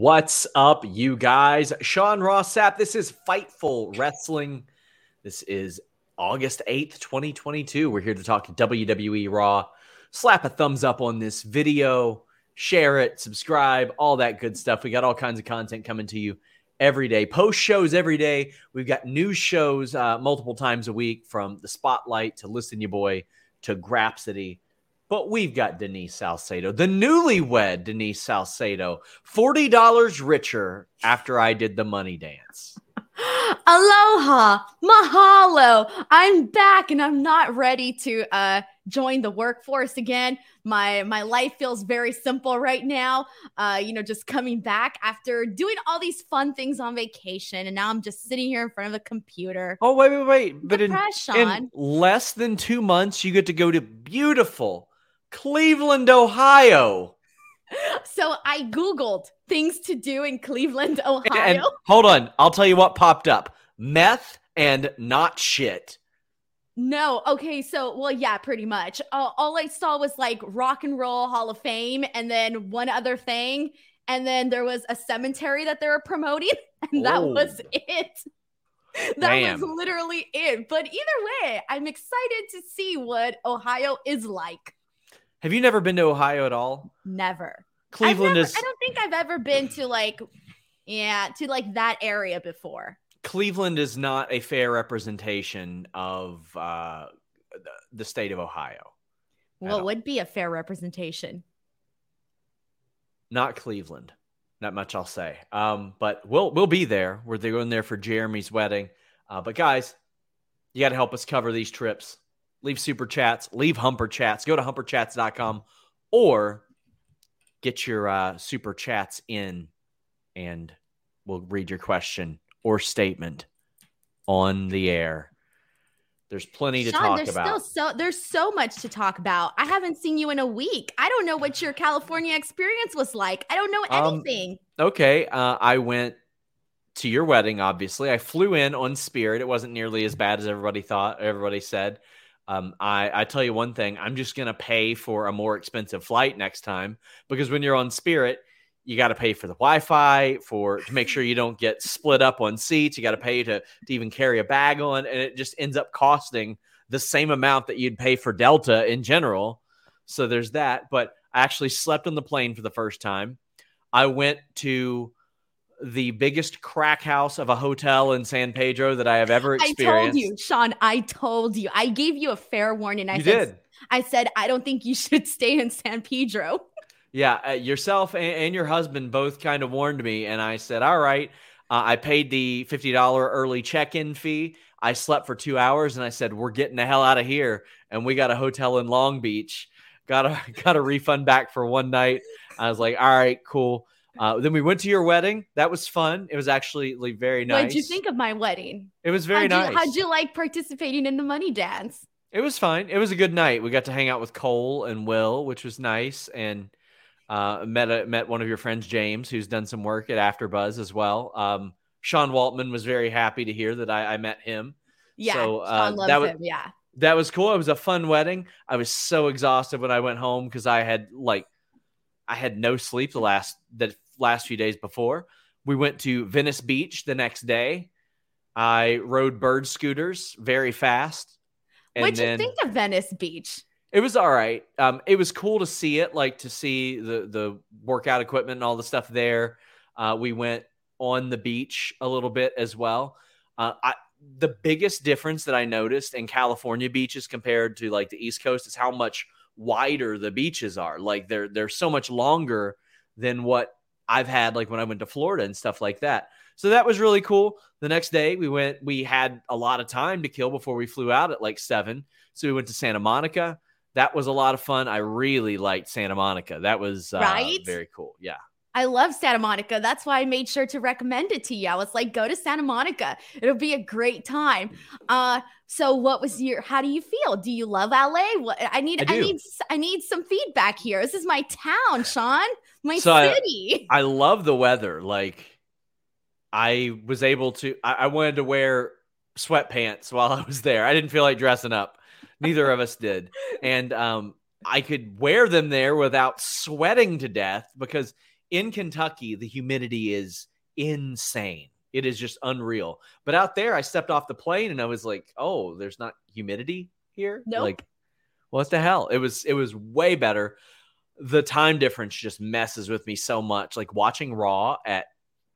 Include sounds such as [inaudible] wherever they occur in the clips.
What's up, you guys? Sean Ross Sapp. This is Fightful Wrestling. This is August 8th, 2022. We're here to talk WWE Raw. Slap a thumbs up on this video, share it, subscribe, all that good stuff. We got all kinds of content coming to you every day. Post shows every day. We've got news shows uh, multiple times a week from the Spotlight to Listen You Boy to Grapsody but we've got Denise Salcedo, the newlywed Denise Salcedo, $40 richer after I did the money dance. [laughs] Aloha, mahalo. I'm back and I'm not ready to uh, join the workforce again. My my life feels very simple right now. Uh, you know, just coming back after doing all these fun things on vacation, and now I'm just sitting here in front of the computer. Oh wait, wait, wait! But in, in less than two months, you get to go to beautiful Cleveland, Ohio. So I Googled things to do in Cleveland, Ohio. And, and hold on. I'll tell you what popped up meth and not shit. No. Okay. So, well, yeah, pretty much. Uh, all I saw was like Rock and Roll Hall of Fame and then one other thing. And then there was a cemetery that they were promoting, [laughs] and that was it. [laughs] That Damn. was literally it. But either way, I'm excited to see what Ohio is like. Have you never been to Ohio at all? Never. Cleveland never, is. I don't think I've ever been to like, yeah, to like that area before. Cleveland is not a fair representation of uh, the state of Ohio. What would be a fair representation? Not Cleveland. Not much I'll say. Um, but we'll we'll be there. We're going there for Jeremy's wedding. Uh, but guys, you got to help us cover these trips leave super chats, leave humper chats. Go to humperchats.com or get your uh, super chats in and we'll read your question or statement on the air. There's plenty to Sean, talk there's about. Still so there's so much to talk about. I haven't seen you in a week. I don't know what your California experience was like. I don't know um, anything. Um, okay, uh, I went to your wedding. Obviously, I flew in on Spirit. It wasn't nearly as bad as everybody thought. Everybody said. Um, I, I tell you one thing, I'm just going to pay for a more expensive flight next time because when you're on Spirit, you got to pay for the Wi-Fi for to make sure you don't get split up on seats. You got to pay to to even carry a bag on, and it just ends up costing the same amount that you'd pay for Delta in general. So there's that. But I actually slept on the plane for the first time. I went to the biggest crack house of a hotel in San Pedro that I have ever experienced. I told you, Sean. I told you. I gave you a fair warning. I you said, did. I said I don't think you [laughs] should stay in San Pedro. Yeah, uh, yourself and, and, your husband both kind of warned me, and I said, "All right." Uh, I paid the fifty dollar early check in fee. I slept for two hours, and I said, "We're getting the hell out of here." And we got a hotel in Long Beach. Got a [laughs] got a refund back for one night. I was like, "All right, cool." Uh, then we went to your wedding. That was fun. It was actually like, very nice. What did you think of my wedding? It was very how'd nice. You, how'd you like participating in the money dance? It was fine. It was a good night. We got to hang out with Cole and Will, which was nice, and uh, met a, met one of your friends, James, who's done some work at AfterBuzz as well. Um, Sean Waltman was very happy to hear that I, I met him. Yeah, so, uh, Sean loves that was, him. Yeah, that was cool. It was a fun wedding. I was so exhausted when I went home because I had like I had no sleep the last the last few days before. We went to Venice Beach the next day. I rode bird scooters very fast. What'd you think of Venice Beach? It was all right. Um, it was cool to see it, like to see the the workout equipment and all the stuff there. Uh, we went on the beach a little bit as well. Uh, I, the biggest difference that I noticed in California beaches compared to like the East Coast is how much wider the beaches are. Like they're they're so much longer than what I've had like when I went to Florida and stuff like that. So that was really cool. The next day we went we had a lot of time to kill before we flew out at like 7. So we went to Santa Monica. That was a lot of fun. I really liked Santa Monica. That was uh, Right? very cool. Yeah. I love Santa Monica. That's why I made sure to recommend it to you. I was like, go to Santa Monica. It'll be a great time. Uh, so what was your how do you feel? Do you love LA? What I need I I, need I need some feedback here. This is my town, Sean. My So I- city. [laughs] I love the weather. Like I was able to I, I wanted to wear sweatpants while I was there. I didn't feel like dressing up. Neither of us did. And um I could wear them there without sweating to death because in Kentucky the humidity is insane. It is just unreal. But out there I stepped off the plane and I was like, "Oh, there's not humidity here?" Nope. Like what the hell? It was it was way better the time difference just messes with me so much. Like watching Raw at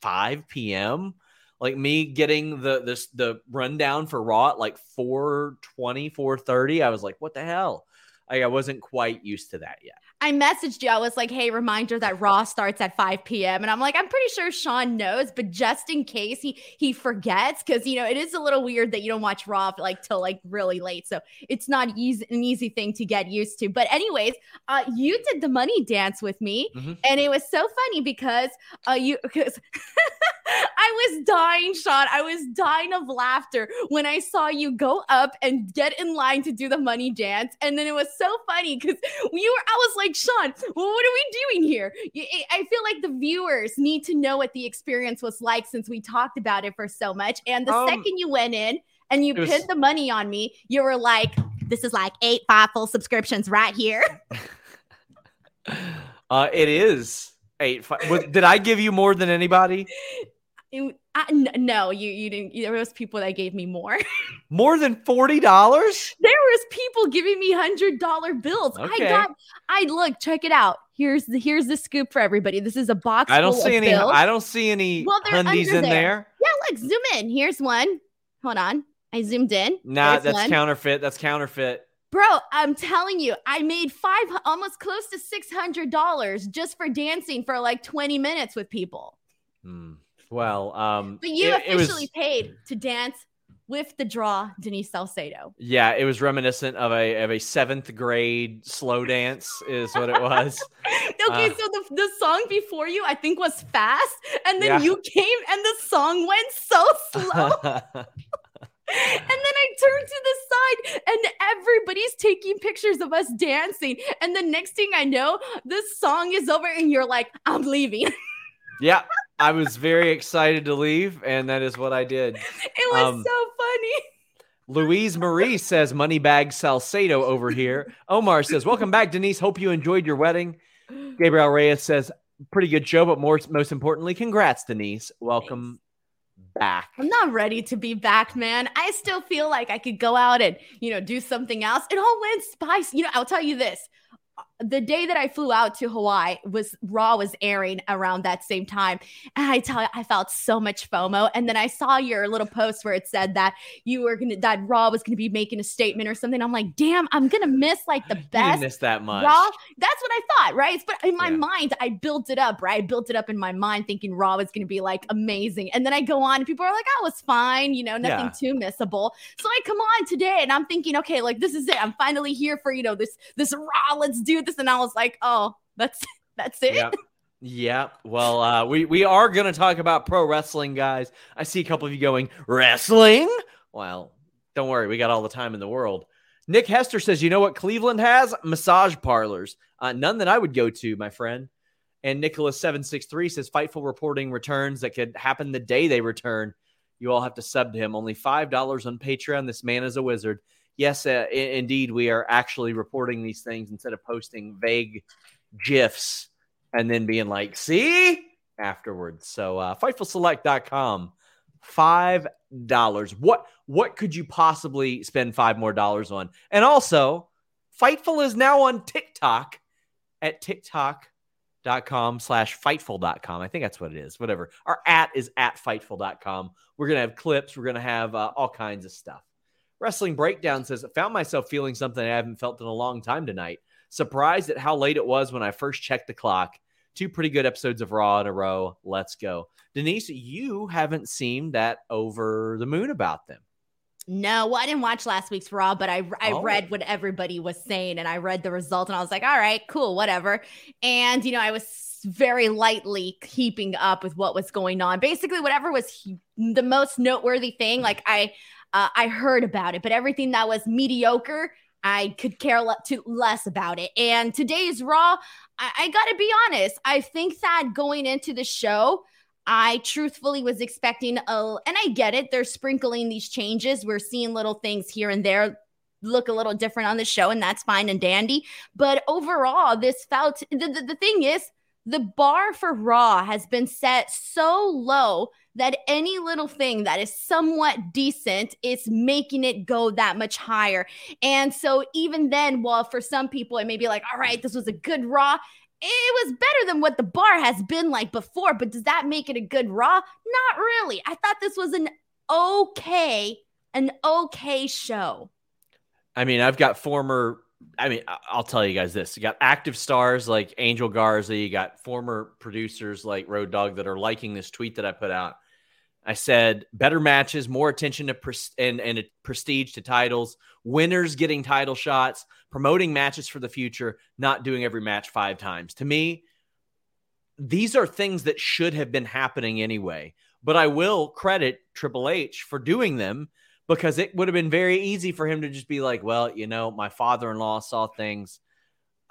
5 p.m. Like me getting the this the rundown for Raw at like 420, 430. I was like, what the hell? Like, I wasn't quite used to that yet. I messaged you. I was like, hey, reminder that Raw starts at 5 p.m. And I'm like, I'm pretty sure Sean knows, but just in case he he forgets, because you know, it is a little weird that you don't watch Raw like till like really late. So it's not easy an easy thing to get used to. But anyways, uh you did the money dance with me, Mhm. and it was so funny because uh you because [laughs] I was dying, Sean. I was dying of laughter when I saw you go up and get in line to do the money dance. And then it was so funny because you were, I was like, Sean, well, what are we doing here? I feel like the viewers need to know what the experience was like since we talked about it for so much. And the Um, second you went in and you was- pinned the money on me, you were like, this is like eight five full subscriptions right here. [laughs] Uh, it is eight. Five. Was, did I give you more than anybody? It- I- no, you you didn't. There was people that gave me more. [laughs] More than forty dollars? there was people giving me hundred dollar bills. Okay. I got. I look. Check it out. Here's the here's the scoop for everybody. This is a box. I don't full see of any. Bills. I don't see any Well, hundies in there. there. yeah, look. Zoom in. Here's one. Hold on. I zoomed in. Nah, There's that's one. counterfeit. That's counterfeit. Bro, I'm telling you, I made five, almost close to six hundred dollars just for dancing for like twenty minutes with people. Hmm. Well, um, But you it- it was- officially paid to dance with the draw, Denise Salcedo. Yeah, it was reminiscent of a of a seventh grade slow dance, is what it was. [laughs] okay, Uh. so the, the song before you, I think, was fast, and then Yeah. you came and the song went so [laughs] slow. and then I turned to the side, and everybody's taking pictures of us dancing. And the next thing I know, this song is over, and you're like, "I'm leaving." yeah, [laughs] I was very excited to leave, and that is what I did. it was Um, so funny. Louise Marie says, "Moneybag Salcedo over here." Omar says, "Welcome back, Denise. Hope you enjoyed your wedding." Gabriel Reyes says, "Pretty good show, but more most importantly, congrats, Denise. Welcome back." I'm not ready to be back, man. I still feel like I could go out and, you know, do something else. It all went spicy. You know, I'll tell you this. The day that I flew out to Hawaii was Raw was airing around that same time. And I tell you, I felt so much FOMO. And then I saw your little post where it said that you were gonna that Raw was gonna be making a statement or something. I'm like, damn, I'm gonna miss like the [laughs] You best miss that much. Raw, that's what I thought, right? But in my Yeah. mind, I built it up, right? I built it up in my mind thinking Raw was to be like amazing. And then I go on and people are like, oh, was fine, you know, nothing too missable. So I come on today and I'm thinking, okay, like this is it. I'm finally here for, you know, this, this Raw, let's do this. And I was like, oh, that's, [laughs] that's it. Yep. Yep. Well, uh, we we are going to talk about pro wrestling, guys. I see a couple of you going wrestling. Well, don't worry, we got all the time in the world. Nick Hester says, "You know what Cleveland has? Massage parlors. Uh, none that I would go to, my friend." And Nicholas seven six three says, "Fightful reporting returns that could happen the day they return. You all have to sub to him. Only five dollars on Patreon. This man is a wizard." Yes, uh, i- indeed, we are actually reporting these things instead of posting vague gifs and then being like, see afterwards. So uh fightfulselect.com, five dollars. What what could you possibly spend five more dollars on? And also, Fightful is now on TikTok at TikTok.com slash fightful.com. I think that's what it is. Whatever. Our at is at fightful.com. We're gonna have clips, we're gonna have uh, all kinds of stuff. Wrestling Breakdown says, I found myself feeling something I haven't felt in a long time tonight. Surprised at how late it was when I first checked the clock. Two pretty good episodes of Raw in a row. Let's go. Denise, you haven't seemed that over the moon about them. No, well, I didn't watch last week's Raw, but I I Oh. read what everybody was saying and I read the result and I was like, all right, cool, whatever. And you know, I was very lightly keeping up with what was going on. Basically, whatever was he- the most noteworthy thing, like I uh, I heard about it, but everything that was mediocre, I could care le- to less about it. And today's Raw, I, I got to be honest, I think that going into the show. I truthfully was expecting a, and I get it. They're sprinkling these changes. We're seeing little things here and there look a little different on the show, and that's fine and dandy. But overall, this felt the, the, the thing is, the bar for Raw has been set so low that any little thing that is somewhat decent is making it go that much higher. And so, even then, while for some people it may be like, all right, this was a good Raw, it was better than what the bar has been like before, but does that make it a good Raw? Not really. I thought this was an okay, an okay show. I mean, I've got former. I mean, I'll tell you guys this: you got active stars like Angel Garza, you got former producers like Road Dog that are liking this tweet that I put out. I said better matches, more attention to pres- and and prestige to titles, winners getting title shots, promoting matches for the future, not doing every match five times. To me, these are things that should have been happening anyway. But I will credit Triple H for doing them because it would have been very easy for him to just be like, well, you know, my father in law saw things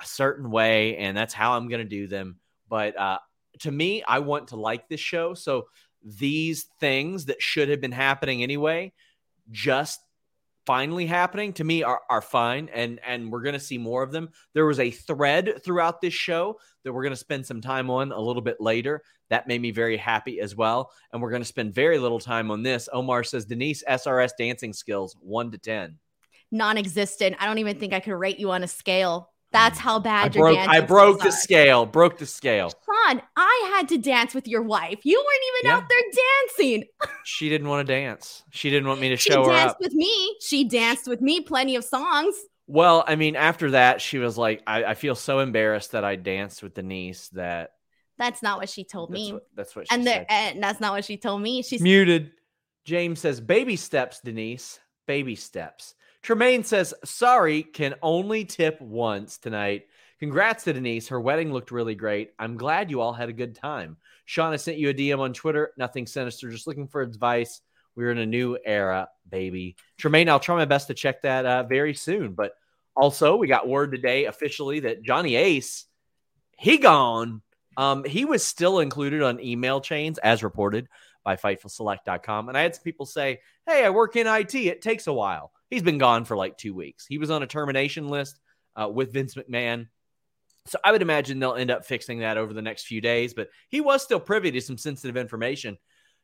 a certain way, and that's how I'm going to do them. But uh, to me, I want to like this show. So these things that should have been happening anyway, just finally happening to me are, are fine and and we're going to see more of them there was a thread throughout this show that we're going to spend some time on a little bit later that made me very happy as well and we're going to spend very little time on this omar says denise srs dancing skills 1 to 10 Non-existent. I don't even think I could rate you on a scale. That's how i bad your broke dancing i broke the are. scale broke the scale Sean, I had to dance with your wife. You weren't even Yeah. out there dancing. [laughs] she didn't want to dance she didn't want me to She show her She danced up with me. She danced with me plenty of songs. well i mean after that she was like i, I feel so embarrassed that i danced with denise that That's not what she told that's me. what, that's what she and, said. there, and that's not what she told me. She's Muted. James says, baby steps, Denise. Baby steps. Tremaine says, sorry, can only tip once tonight. Congrats to Denise. Her wedding looked really great. I'm glad you all had a good time. Sean, sent you a DM on Twitter. Nothing sinister, just looking for advice. We're in a new era, baby. Tremaine, I'll try my best to check that uh, very soon. But also, we got word today officially that Johnny Ace, he gone. Um, he was still included on email chains as reported by FightfulSelect.com. And I had some people say, Hey, I work in IT. It takes a while. He's been gone for like two weeks. He was on a termination list uh, with Vince McMahon. So I would imagine they'll end up fixing that over the next few days, but he was still privy to some sensitive information.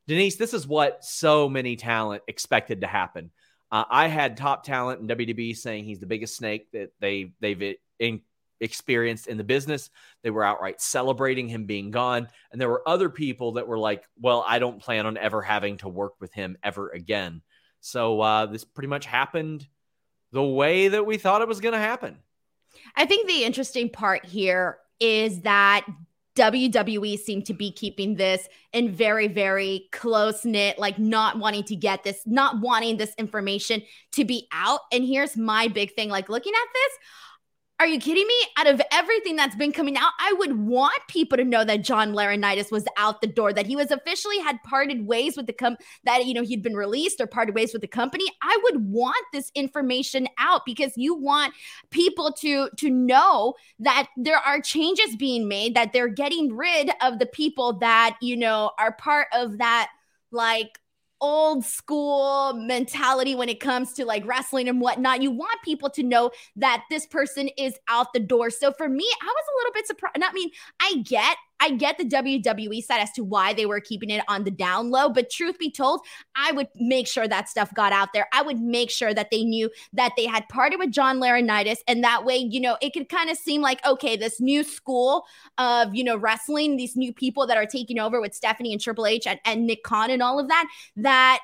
Denise, this is what so many talent expected to happen. Uh, I had top talent in WWE saying he's the biggest snake that they they've in, experienced in the business. They were outright celebrating him being gone, and there were other people that were like, "Well, I don't plan on ever having to work with him ever again." So uh, this pretty much happened the way that we thought it was going to happen. I think the interesting part here is that WWE seemed to be keeping this in very, very close knit, like not wanting to get this, not wanting this information to be out. And here's my big thing like looking at this. Are you kidding me? Out of everything that's been coming out, I would want people to know that John Laurinaitis was out the door, that he was officially had parted ways with the com that you know he'd been released or parted ways with the company. I would want this information out because you want people to to know that there are changes being made that they're getting rid of the people that you know are part of that like old school mentality when it comes to like wrestling and whatnot. You want people to know that this person is out the door. So for me, I was a little bit surprised. I mean, I get, I get the WWE side as to why they were keeping it on the down low, but truth be told, I would make sure that stuff got out there. I would make sure that they knew that they had parted with John Laurinaitis, and that way, you know, it could kind of seem like okay, this new school of you know wrestling, these new people that are taking over with Stephanie and Triple H and, and Nick Khan and all of that, that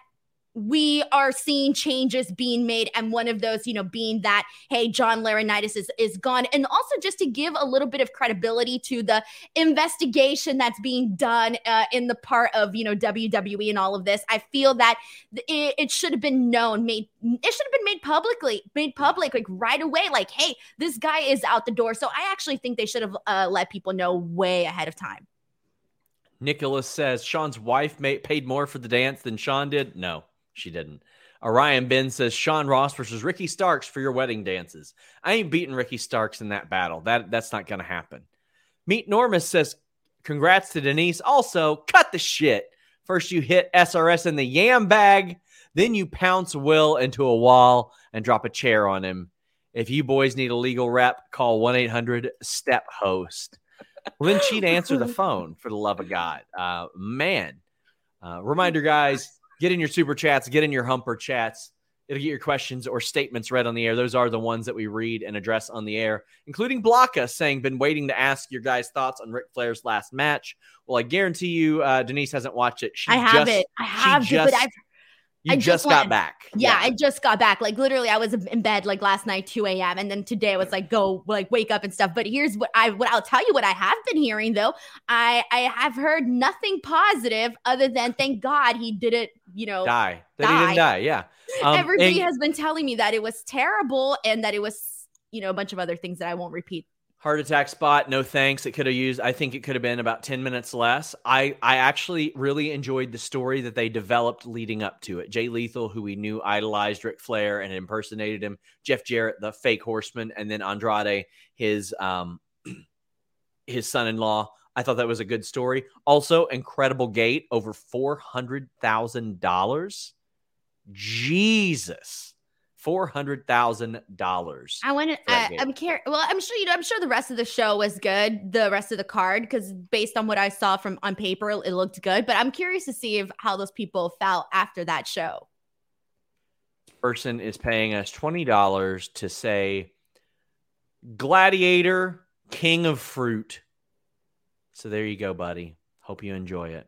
we are seeing changes being made and one of those you know being that hey john laurinaitis is, is gone. And also just to give a little bit of credibility to the investigation that's being done uh, in the part of you know wwe and all of this i feel that it, it should have been known made it should have been made publicly made public like right away like hey this guy is out the door. So i actually think they should have uh, let people know way ahead of time. Nicholas says Sean's wife made, paid more for the dance than Sean did. No, she didn't. Orion Ben says Sean Ross versus Ricky Starks for your wedding dances. I ain't beating Ricky Starks in that battle. That that's not gonna happen. Meet Normus says, congrats to Denise. Also, cut the shit. First you hit SRS in the yam bag, then you pounce Will into a wall and drop a chair on him. If you boys need a legal rep, call 1-800 step host. Then she'd answer the phone for the love of God. Uh, man. Uh, reminder, guys, get in your super chats, get in your humper chats. It'll get your questions or statements read on the air. Those are the ones that we read and address on the air, including Blocka saying, Been waiting to ask your guys' thoughts on Ric Flair's last match. Well, I guarantee you, uh, Denise hasn't watched it. She I have just, it. I have it, but I've you I just, just got back. Yeah, yeah, I just got back. Like literally, I was in bed like last night, 2 a.m. And then today I was like, go like wake up and stuff. But here's what I what I'll tell you what I have been hearing though. I I have heard nothing positive other than [laughs] thank God he didn't, you know, die. That die. he didn't die. Yeah. Um, Everybody and- has been telling me that it was terrible and that it was, you know, a bunch of other things that I won't repeat heart attack spot no thanks. It could have used i think it could have been about 10 minutes less. I i actually really enjoyed the story that they developed leading up to it. Jay lethal who we knew idolized Ric flair and impersonated him jeff jarrett the fake horseman and then andrade his um [clears throat] his son-in-law. I thought that was a good story. Also incredible gate over $400000 jesus four hundred thousand dollars. I want to. Uh, I'm care. Well, I'm sure you know. I'm sure the rest of the show was good. The rest of the card, because based on what I saw from on paper, it looked good. But I'm curious to see if how those people felt after that show. Person is paying us twenty dollars to say, "Gladiator, King of Fruit." So there you go, buddy. Hope you enjoy it.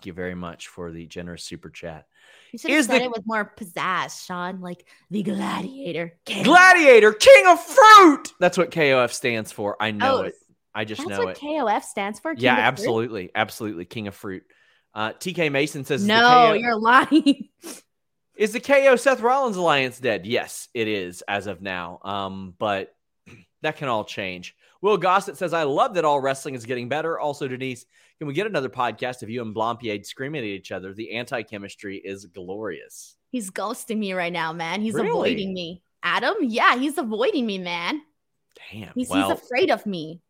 Thank you very much for the generous super chat. You should have said the, it with more pizzazz, Sean, like the gladiator. King. Gladiator, king of fruit. That's what KOF stands for. I know oh, it. I just know it. KOF stands for. King yeah, absolutely, fruit? absolutely, king of fruit. Uh, TK Mason says, "No, KO- you're lying." is the KO Seth Rollins alliance dead? Yes, it is as of now. Um, but that can all change. Will Gossett says, I love that all wrestling is getting better. Also, Denise, can we get another podcast of you and Blampied screaming at each other? The anti chemistry is glorious. He's ghosting me right now, man. He's really? avoiding me. Adam? Yeah, he's avoiding me, man. Damn. He's, well, he's afraid of me.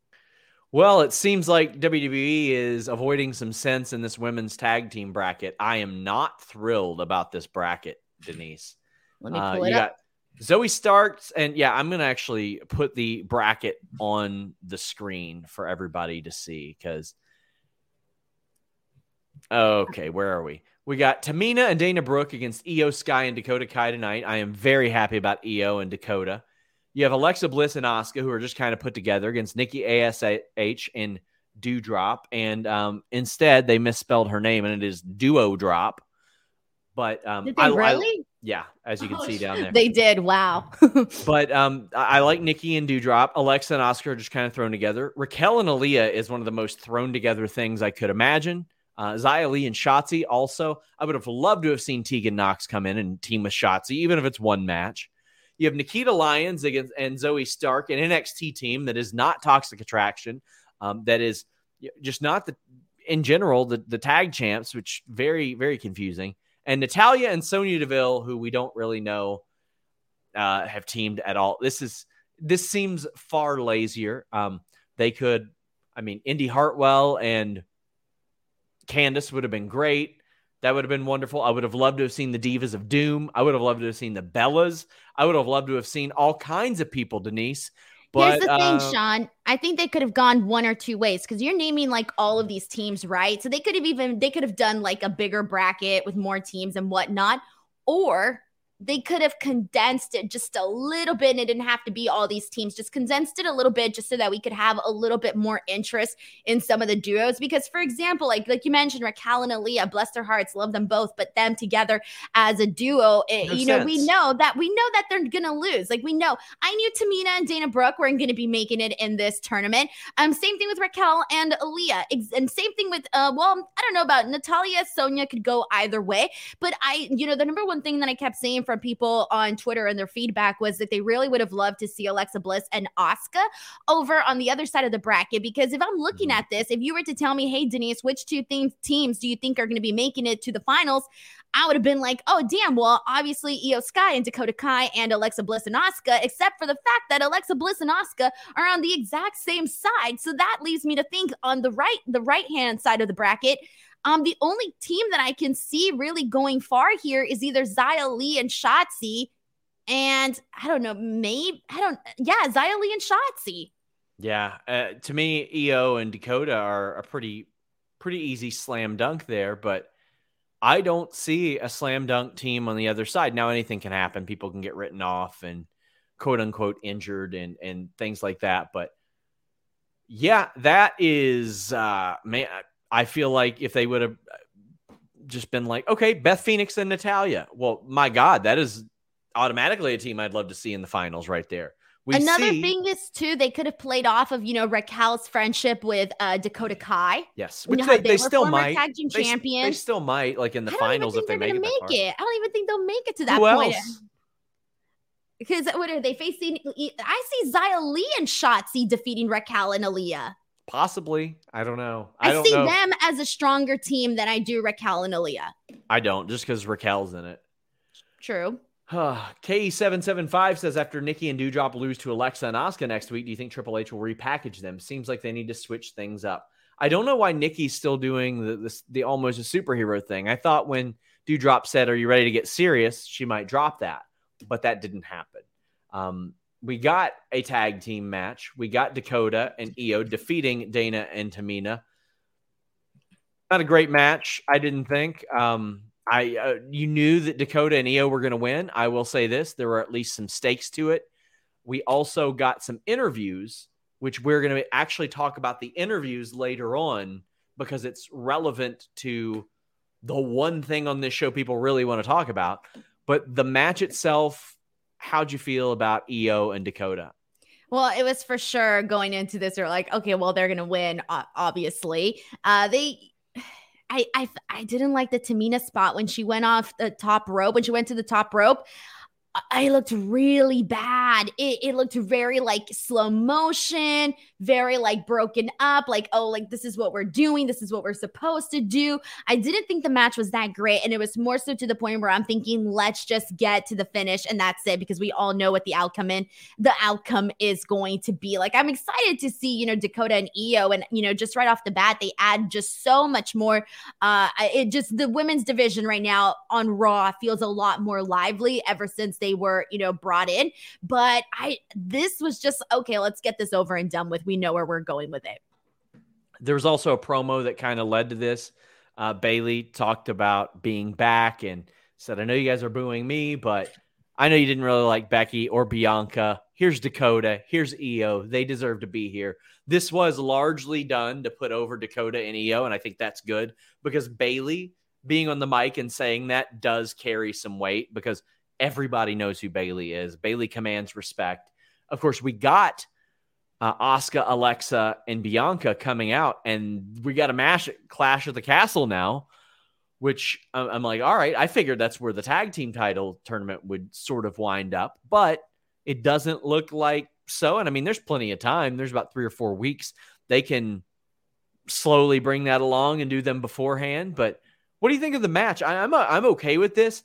Well, it seems like WWE is avoiding some sense in this women's tag team bracket. I am not thrilled about this bracket, Denise. Let me uh, pull uh, it up. Got, Zoey Starks, and yeah, I'm gonna actually put the bracket on the screen for everybody to see because. Okay, where are we? We got Tamina and Dana Brooke against Iyo Sky and Dakota Kai tonight. I am very happy about Iyo and Dakota. You have Alexa Bliss and Asuka who are just kind of put together against Nikki Ash and Doudrop, and um, instead they misspelled her name and it is Duo Drop. But um, Did they I, really? I, yeah, as you can oh, see down there. They did. Wow. [laughs] but um, I, like Nikki and Doudrop. Alexa and Asuka are just kind of thrown together. Raquel and Aliyah is one of the most thrown together things I could imagine. Uh, Xia Li and Shotzi also. I would have loved to have seen Tegan Knox come in and team with Shotzi, even if it's one match. You have Nikita Lyons against and Zoe Stark, an NXT team that is not Toxic Attraction, um, that is just not the in general the the tag champs, which very very confusing and Natalya and Sonya Deville, who we don't really know, uh, have teamed at all. This is this seems far lazier. Um, they could, I mean, Indi Hartwell and Candice would have been great. That would have been wonderful. I would have loved to have seen the Divas of Doom. I would have loved to have seen the Bellas. I would have loved to have seen all kinds of people, Denise. But, Here's the thing, uh, Sean. I think they could have gone one or two ways because you're naming like all of these teams, right? So they could have even they could have done like a bigger bracket with more teams and whatnot, or they could have condensed it just a little bit and it didn't have to be all these teams just condensed it a little bit just so that we could have a little bit more interest in some of the duos. Because for example like like you mentioned Raquel and Aliyah bless their hearts love them both but them together as a duo it, No you know we know that we know that they're gonna lose. Like we know I knew Tamina and Dana Brooke weren't gonna be making it in this tournament. Um same thing with Raquel and Aliyah and same thing with uh well I don't know about Natalya Sonya could go either way but I, you know, the number one thing that I kept saying from people on Twitter and their feedback was that they really would have loved to see Alexa Bliss and Asuka over on the other side of the bracket. Because if I'm looking Mhm. at this, if you were to tell me, hey, Denise, which two theme- teams do you think are going to be making it to the finals? I would have been like, oh, damn. Well, obviously, Iyo Sky and Dakota Kai and Alexa Bliss and Asuka, except for the fact that Alexa Bliss and Asuka are on the exact same side. So that leaves me to think on the right, the right hand side of the bracket, um, the only team that I can see really going far here is either Xia Li and Shotzi. And I don't know, maybe I don't yeah, Xia Li and Shotzi. Yeah, uh, to me, Iyo and Dakota are a pretty pretty easy slam dunk there, but I don't see a slam dunk team on the other side. Now anything can happen. People can get written off and quote unquote injured and and things like that, but yeah, that is uh man I feel like if they would have just been like, okay, Beth Phoenix and Natalya. Well, my God, that is automatically a team I'd love to see in the finals right there. We Another see- thing is too, they could have played off of you know Raquel's friendship with uh, Dakota Kai. Yes, You which know they, how they still might. tag team They, s- they still might, like in the finals, if they make it. make it. I don't even think they'll make it to that Who point. else? Because what are they facing? I see Xia Li and Shotzi defeating Raquel and Aliyah. Possibly. I don't know. I, I, don't see know. them as a stronger team than I do Raquel and Aliyah. I don't, just because Raquel's in it. True. [sighs] KE775 says after Nikki and Doudrop lose to Alexa and Asuka next week, do you think Triple H will repackage them? Seems like they need to switch things up. I don't know why Nikki's still doing the the, the almost a superhero thing. I thought when Doudrop said, "Are you ready to get serious?" she might drop that, but that didn't happen. Um, we got a tag team match. We got Dakota and Iyo defeating Dana and Tamina. Not a great match, I didn't think. Um, I uh, you knew that Dakota and Iyo were going to win. I will say this: there were at least some stakes to it. We also got some interviews, which we're going to actually talk about the interviews later on because it's relevant to the one thing on this show people really want to talk about. But the match itself, how'd you feel about Iyo and Dakota? Well, it was for sure going into this. They're like, okay, well, they're gonna win, obviously. Uh, they, I, I, I didn't like the Tamina spot when she went off the top rope. When she went to the top rope, I- looked really bad. It, it looked very like slow motion, very like broken up. Like, oh, like this is what we're doing. This is what we're supposed to do. I didn't think the match was that great. And it was more so to the point where I'm thinking, let's just get to the finish and that's it because we all know what the outcome in the outcome is going to be. Like, I'm excited to see, you know, Dakota and Iyo. And, you know, just right off the bat, they add just so much more. Uh, it just, the women's division right now on Raw feels a lot more lively ever since they were, you know, brought in. But I, this was just, okay, let's get this over and done with. We know where we're going with it. There was also a promo that kind of led to this. Uh, Bayley talked about being back and said, I know you guys are booing me, but I know you didn't really like Becky or Bianca. Here's Dakota. Here's Iyo. They deserve to be here. This was largely done to put over Dakota and Iyo, and I think that's good because Bayley being on the mic and saying that does carry some weight because everybody knows who Bayley is. Bayley commands respect. Of course, we got uh, Alexa, and Bianca coming out, and we got a mash clash at the castle now, which I'm, like, all right, I figured that's where the tag team title tournament would sort of wind up, but it doesn't look like so. And I mean, there's plenty of time. There's about three or four weeks. They can slowly bring that along and do them beforehand. But what do you think of the match? I, I'm I'm okay with this.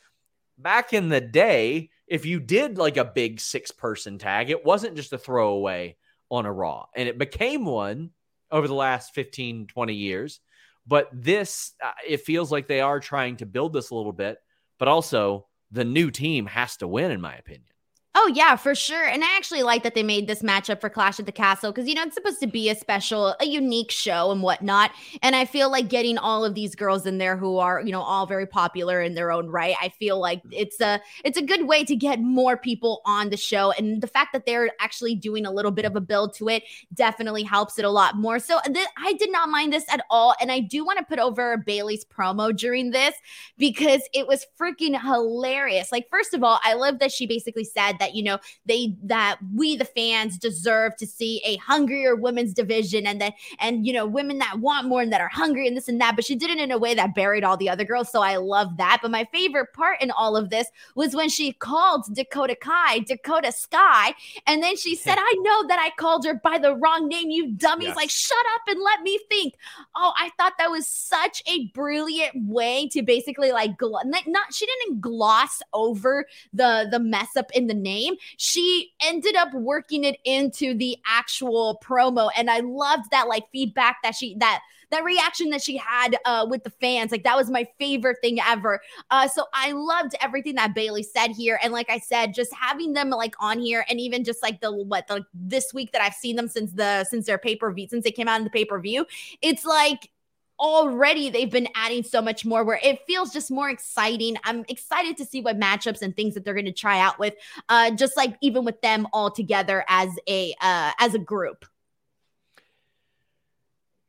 Back in the day, if you did like a big six person tag, it wasn't just a throwaway on a Raw. And it became one over the last 15, 20 years But this, uh, it feels like they are trying to build this a little bit, but also the new team has to win, in my opinion. Oh yeah, for sure. And I actually like that they made this matchup for Clash at the Castle because you know it's supposed to be a special, a unique show and whatnot. And I feel like getting all of these girls in there who are you know all very popular in their own right. I feel like it's a it's a good way to get more people on the show. And the fact that they're actually doing a little bit of a build to it definitely helps it a lot more. So th- I did not mind this at all. And I do want to put over Bayley's promo during this because it was freaking hilarious. Like first of all, I love that she basically said that that you know they that we the fans deserve to see a hungrier women's division and that and you know women that want more and that are hungry and this and that. But she did it in a way that buried all the other girls. So i love that. But my favorite part in all of this was when she called dakota kai dakota sky and then she said i know that i called her by the wrong name you dummies. Yes. like shut up and let me think. Oh i thought that was such a brilliant way to basically like gl- not she didn't gloss over the the mess up in the name name, she ended up working it into the actual promo. And I loved that like feedback that she that that reaction that she had uh, with the fans. Like that was my favorite thing ever. Uh, so I loved everything that Bayley said here. And like I said, just having them like on here and even just like the what the this week that I've seen them since the since their pay-per-view, since they came out in the pay-per-view, it's like already they've been adding so much more where it feels just more exciting. I'm excited to see what matchups and things that they're going to try out with uh just like even with them all together as a uh as a group.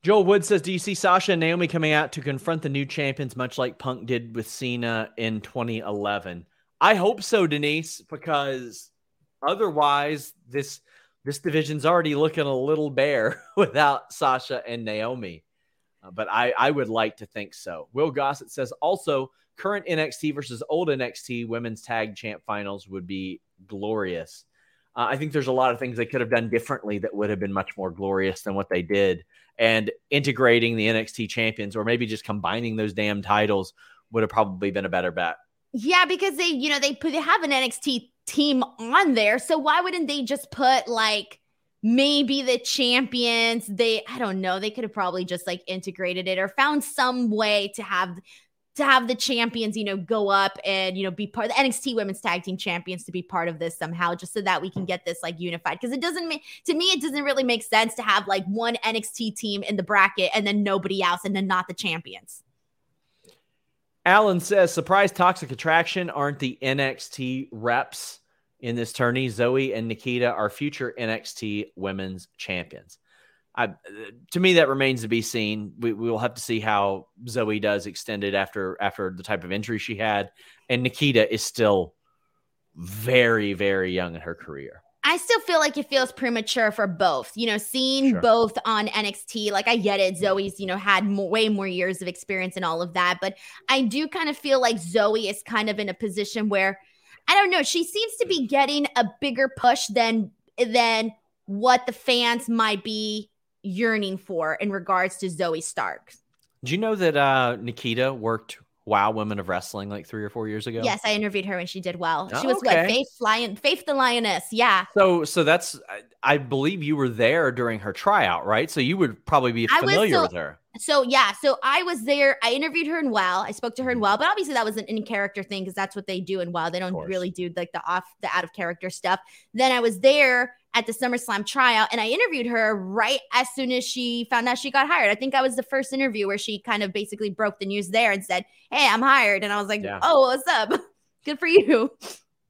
Joel Wood says, Do you see Sasha and Naomi coming out to confront the new champions, much like Punk did with Cena in 2011? I hope so, Denise, because otherwise, this this division's already looking a little bare [laughs] without Sasha and Naomi. Uh, but I, I would like to think so. Will Gossett says also current NXT versus old NXT women's tag champ finals would be glorious. Uh, I think there's a lot of things they could have done differently that would have been much more glorious than what they did. And integrating the NXT champions or maybe just combining those damn titles would have probably been a better bet. Yeah, because they, you know, they put they have an NXT team on there. So why wouldn't they just put like maybe the champions they i don't know they could have probably just like integrated it or found some way to have to have the champions you know go up and you know be part of the nxt women's tag team champions to be part of this somehow just so that we can get this like unified. Because it doesn't make to me it doesn't really make sense to have like one nxt team in the bracket and then nobody else and then not the champions. Alan says surprise toxic attraction aren't the nxt reps in this tourney. Zoe and Nikita are future NXT Women's Champions. I, to me, that remains to be seen. We, we will have to see how Zoe does extended after after the type of injury she had, and Nikita is still very very young in her career. I still feel like it feels premature for both. You know, seeing sure. both on NXT, like I get it. Zoe's, you know, had more, way more years of experience and all of that, but I do kind of feel like Zoe is kind of in a position where I don't know. She seems to be getting a bigger push than than what the fans might be yearning for in regards to Zoe Stark. Do you know that uh, Nikita worked Wow Women of Wrestling like three or four years ago? Yes, I interviewed her and she did well. She oh, was okay. what Faith Lion, Faith the Lioness. Yeah. So, so that's I, I, believe you were there during her tryout, right? So you would probably be familiar with her. So yeah, so I was there. I interviewed her in WoW. I spoke to her in mm-hmm. WoW, but obviously that was an in character thing because that's what they do in WoW. They don't really do like the off the out of character stuff. Then I was there at the SummerSlam tryout and I interviewed her right as soon as she found out she got hired. I think I was the first interview where she kind of basically broke the news there and said, "Hey, I'm hired." And I was like, yeah. "Oh, what's up? [laughs] Good for you."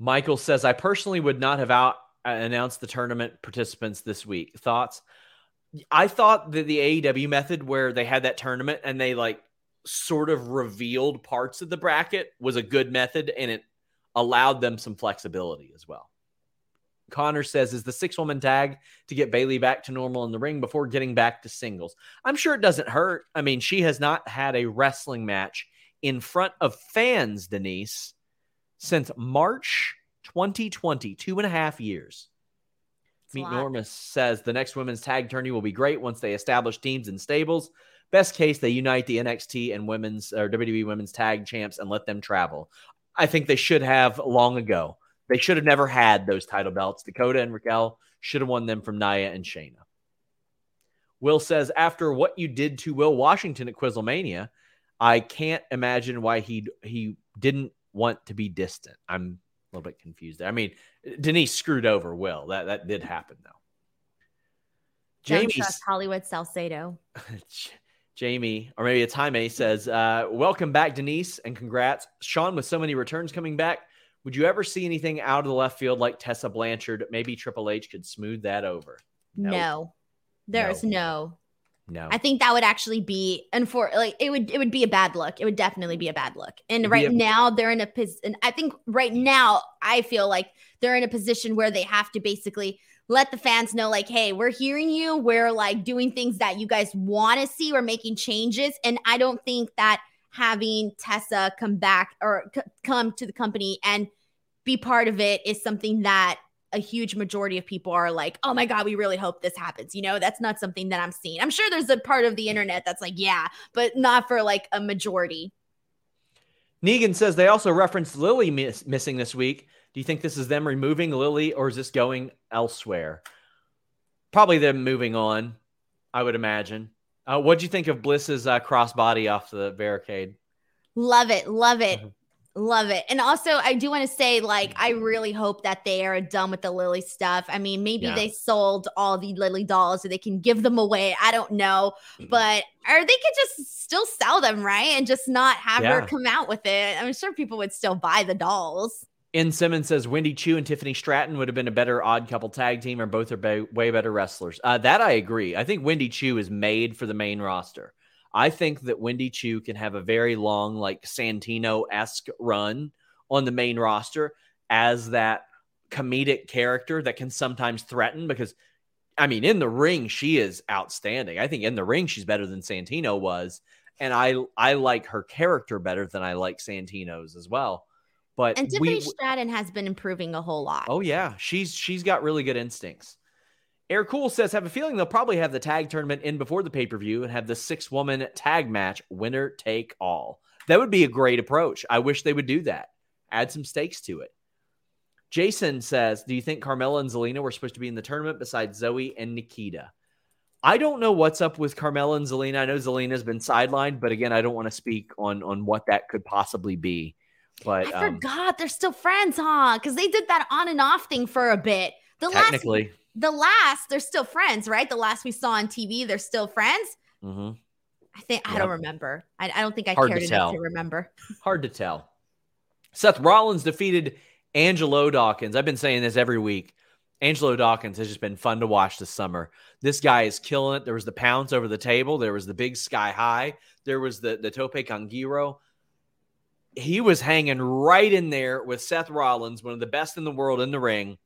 Michael says, "I personally would not have out uh, announced the tournament participants this week. Thoughts?" I thought that the AEW method where they had that tournament and they like sort of revealed parts of the bracket was a good method and it allowed them some flexibility as well. Connor says, is the six woman tag to get Bayley back to normal in the ring before getting back to singles? I'm sure it doesn't hurt. I mean, she has not had a wrestling match in front of fans, Denise, since March 2020, two and a half years. Meet Normus says the next women's tag tourney will be great once they establish teams and stables. Best case, they unite the NXT and women's or WWE women's tag champs and let them travel. I think they should have long ago. They should have never had those title belts. Dakota and Raquel should have won them from Nia and Shayna. Will says, after what you did to Will Washington at Quizlemania, I can't imagine why he he didn't want to be distant. I'm a little bit confused there. I mean, Denise screwed over Will. That that did happen though. Jamie Hollywood Salcedo. [laughs] Jamie, or maybe it's Jaime, says, uh, Welcome back, Denise, and congrats. Sean, with so many returns coming back, would you ever see anything out of the left field like Tessa Blanchard? Maybe Triple H could smooth that over. Nope. No, there's no. no. No. I think that would actually be and for like it would it would be a bad look. It would definitely be a bad look. And right a- now they're in a position I think right now I feel like they're in a position where they have to basically let the fans know like hey we're hearing you we're like doing things that you guys want to see we're making changes and i don't think that having tessa come back or c- come to the company and be part of it is something that a huge majority of people are like oh my god we really hope this happens you know that's not something that i'm seeing i'm sure there's a part of the internet that's like yeah but not for like a majority negan says they also referenced lily miss- missing this week do you think this is them removing Lily or is this going elsewhere? Probably them moving on, I would imagine. Uh, what do you think of Bliss's uh, crossbody off the barricade? Love it. Love it. Love it. And also, I do want to say, like, I really hope that they are done with the Lily stuff. I mean, maybe yeah. they sold all the Lily dolls so they can give them away. I don't know. Mm-hmm. But or they could just still sell them, right? And just not have yeah. her come out with it. I'm sure people would still buy the dolls. In Simmons says Wendy Choo and Tiffany Stratton would have been a better odd couple tag team, or both are be- way better wrestlers. Uh, that I agree. I think Wendy Choo is made for the main roster. I think that Wendy Choo can have a very long, like Santino esque run on the main roster as that comedic character that can sometimes threaten because I mean, in the ring, she is outstanding. I think in the ring, she's better than Santino was. And I I like her character better than I like Santino's as well. But and Tiffany we, Stratton has been improving a whole lot. Oh yeah, she's she's got really good instincts. Air Cool says, have a feeling they'll probably have the tag tournament in before the pay per view and have the six woman tag match winner take all. That would be a great approach. I wish they would do that. Add some stakes to it. Jason says, Do you think Carmella and Zelina were supposed to be in the tournament besides Zoe and Nikita? I don't know what's up with Carmella and Zelina. I know Zelina's been sidelined, but again, I don't want to speak on on what that could possibly be. But I um, forgot they're still friends, huh? Because they did that on and off thing for a bit. The technically, last, the last, they're still friends, right? The last we saw on TV, they're still friends. Mm-hmm. I think yep. I don't remember. I, I don't think I Hard cared to enough to remember. [laughs] Hard to tell. Seth Rollins defeated Angelo Dawkins. I've been saying this every week. Angelo Dawkins has just been fun to watch this summer. This guy is killing it. There was the pounce over the table. There was the big sky high. There was the the tope con giro he was hanging right in there with Seth Rollins, one of the best in the world in the ring,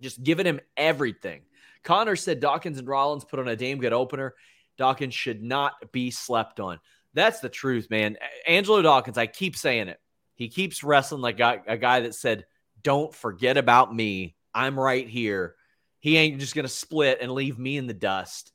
just giving him everything. Connor said Dawkins and Rollins put on a damn good opener. Dawkins should not be slept on. That's the truth, man. Angelo Dawkins, I keep saying it. He keeps wrestling like a guy that said, Don't forget about me. I'm right here. He ain't just going to split and leave me in the dust.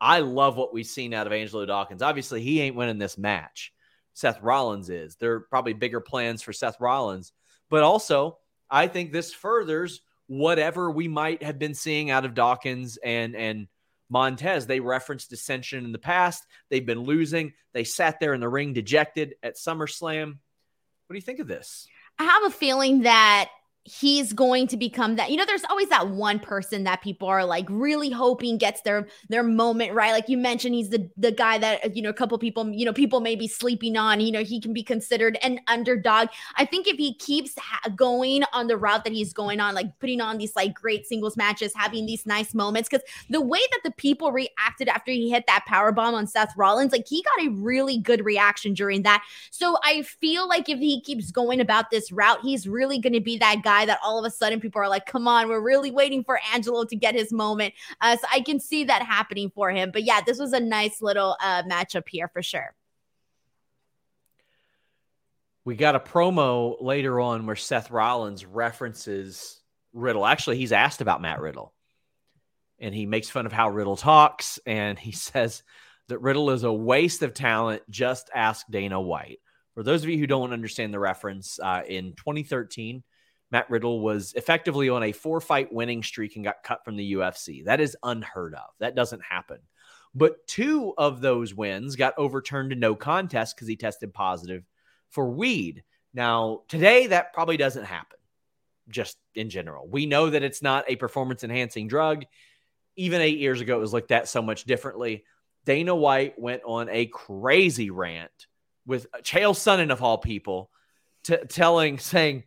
I love what we've seen out of Angelo Dawkins. Obviously, he ain't winning this match. Seth Rollins is. There are probably bigger plans for Seth Rollins. But also, I think this furthers whatever we might have been seeing out of Dawkins and and Montez. They referenced dissension in the past. They've been losing. They sat there in the ring dejected at SummerSlam. What do you think of this? I have a feeling that he's going to become that you know there's always that one person that people are like really hoping gets their their moment right? Like you mentioned he's the the guy that you know a couple people you know people may be sleeping on you know he can be considered an underdog. I think if he keeps ha- going on the route that he's going on like putting on these like great singles matches having these nice moments because the way that the people reacted after he hit that power bomb on seth rollins like he got a really good reaction during that. So i feel like if he keeps going about this route he's really going to be that guy guy that all of a sudden people are like, come on, we're really waiting for Angelo to get his moment. Uh, so I can see that happening for him. But yeah, this was a nice little uh, matchup here for sure. We got a promo later on where Seth Rollins references Riddle. Actually, he's asked about Matt Riddle. And he makes fun of how Riddle talks. And he [laughs] says that Riddle is a waste of talent. Just ask Dana White. For those of you who don't understand the reference, uh, in 2013, Matt Riddle was effectively on a four fight winning streak and got cut from the UFC. That is unheard of. That doesn't happen. But two of those wins got overturned to no contest because he tested positive for weed. Now, today, that probably doesn't happen, just in general. We know that it's not a performance enhancing drug. Even eight years ago, it was looked at so much differently. Dana White went on a crazy rant with Chael Sonnen, of all people, t- telling, saying,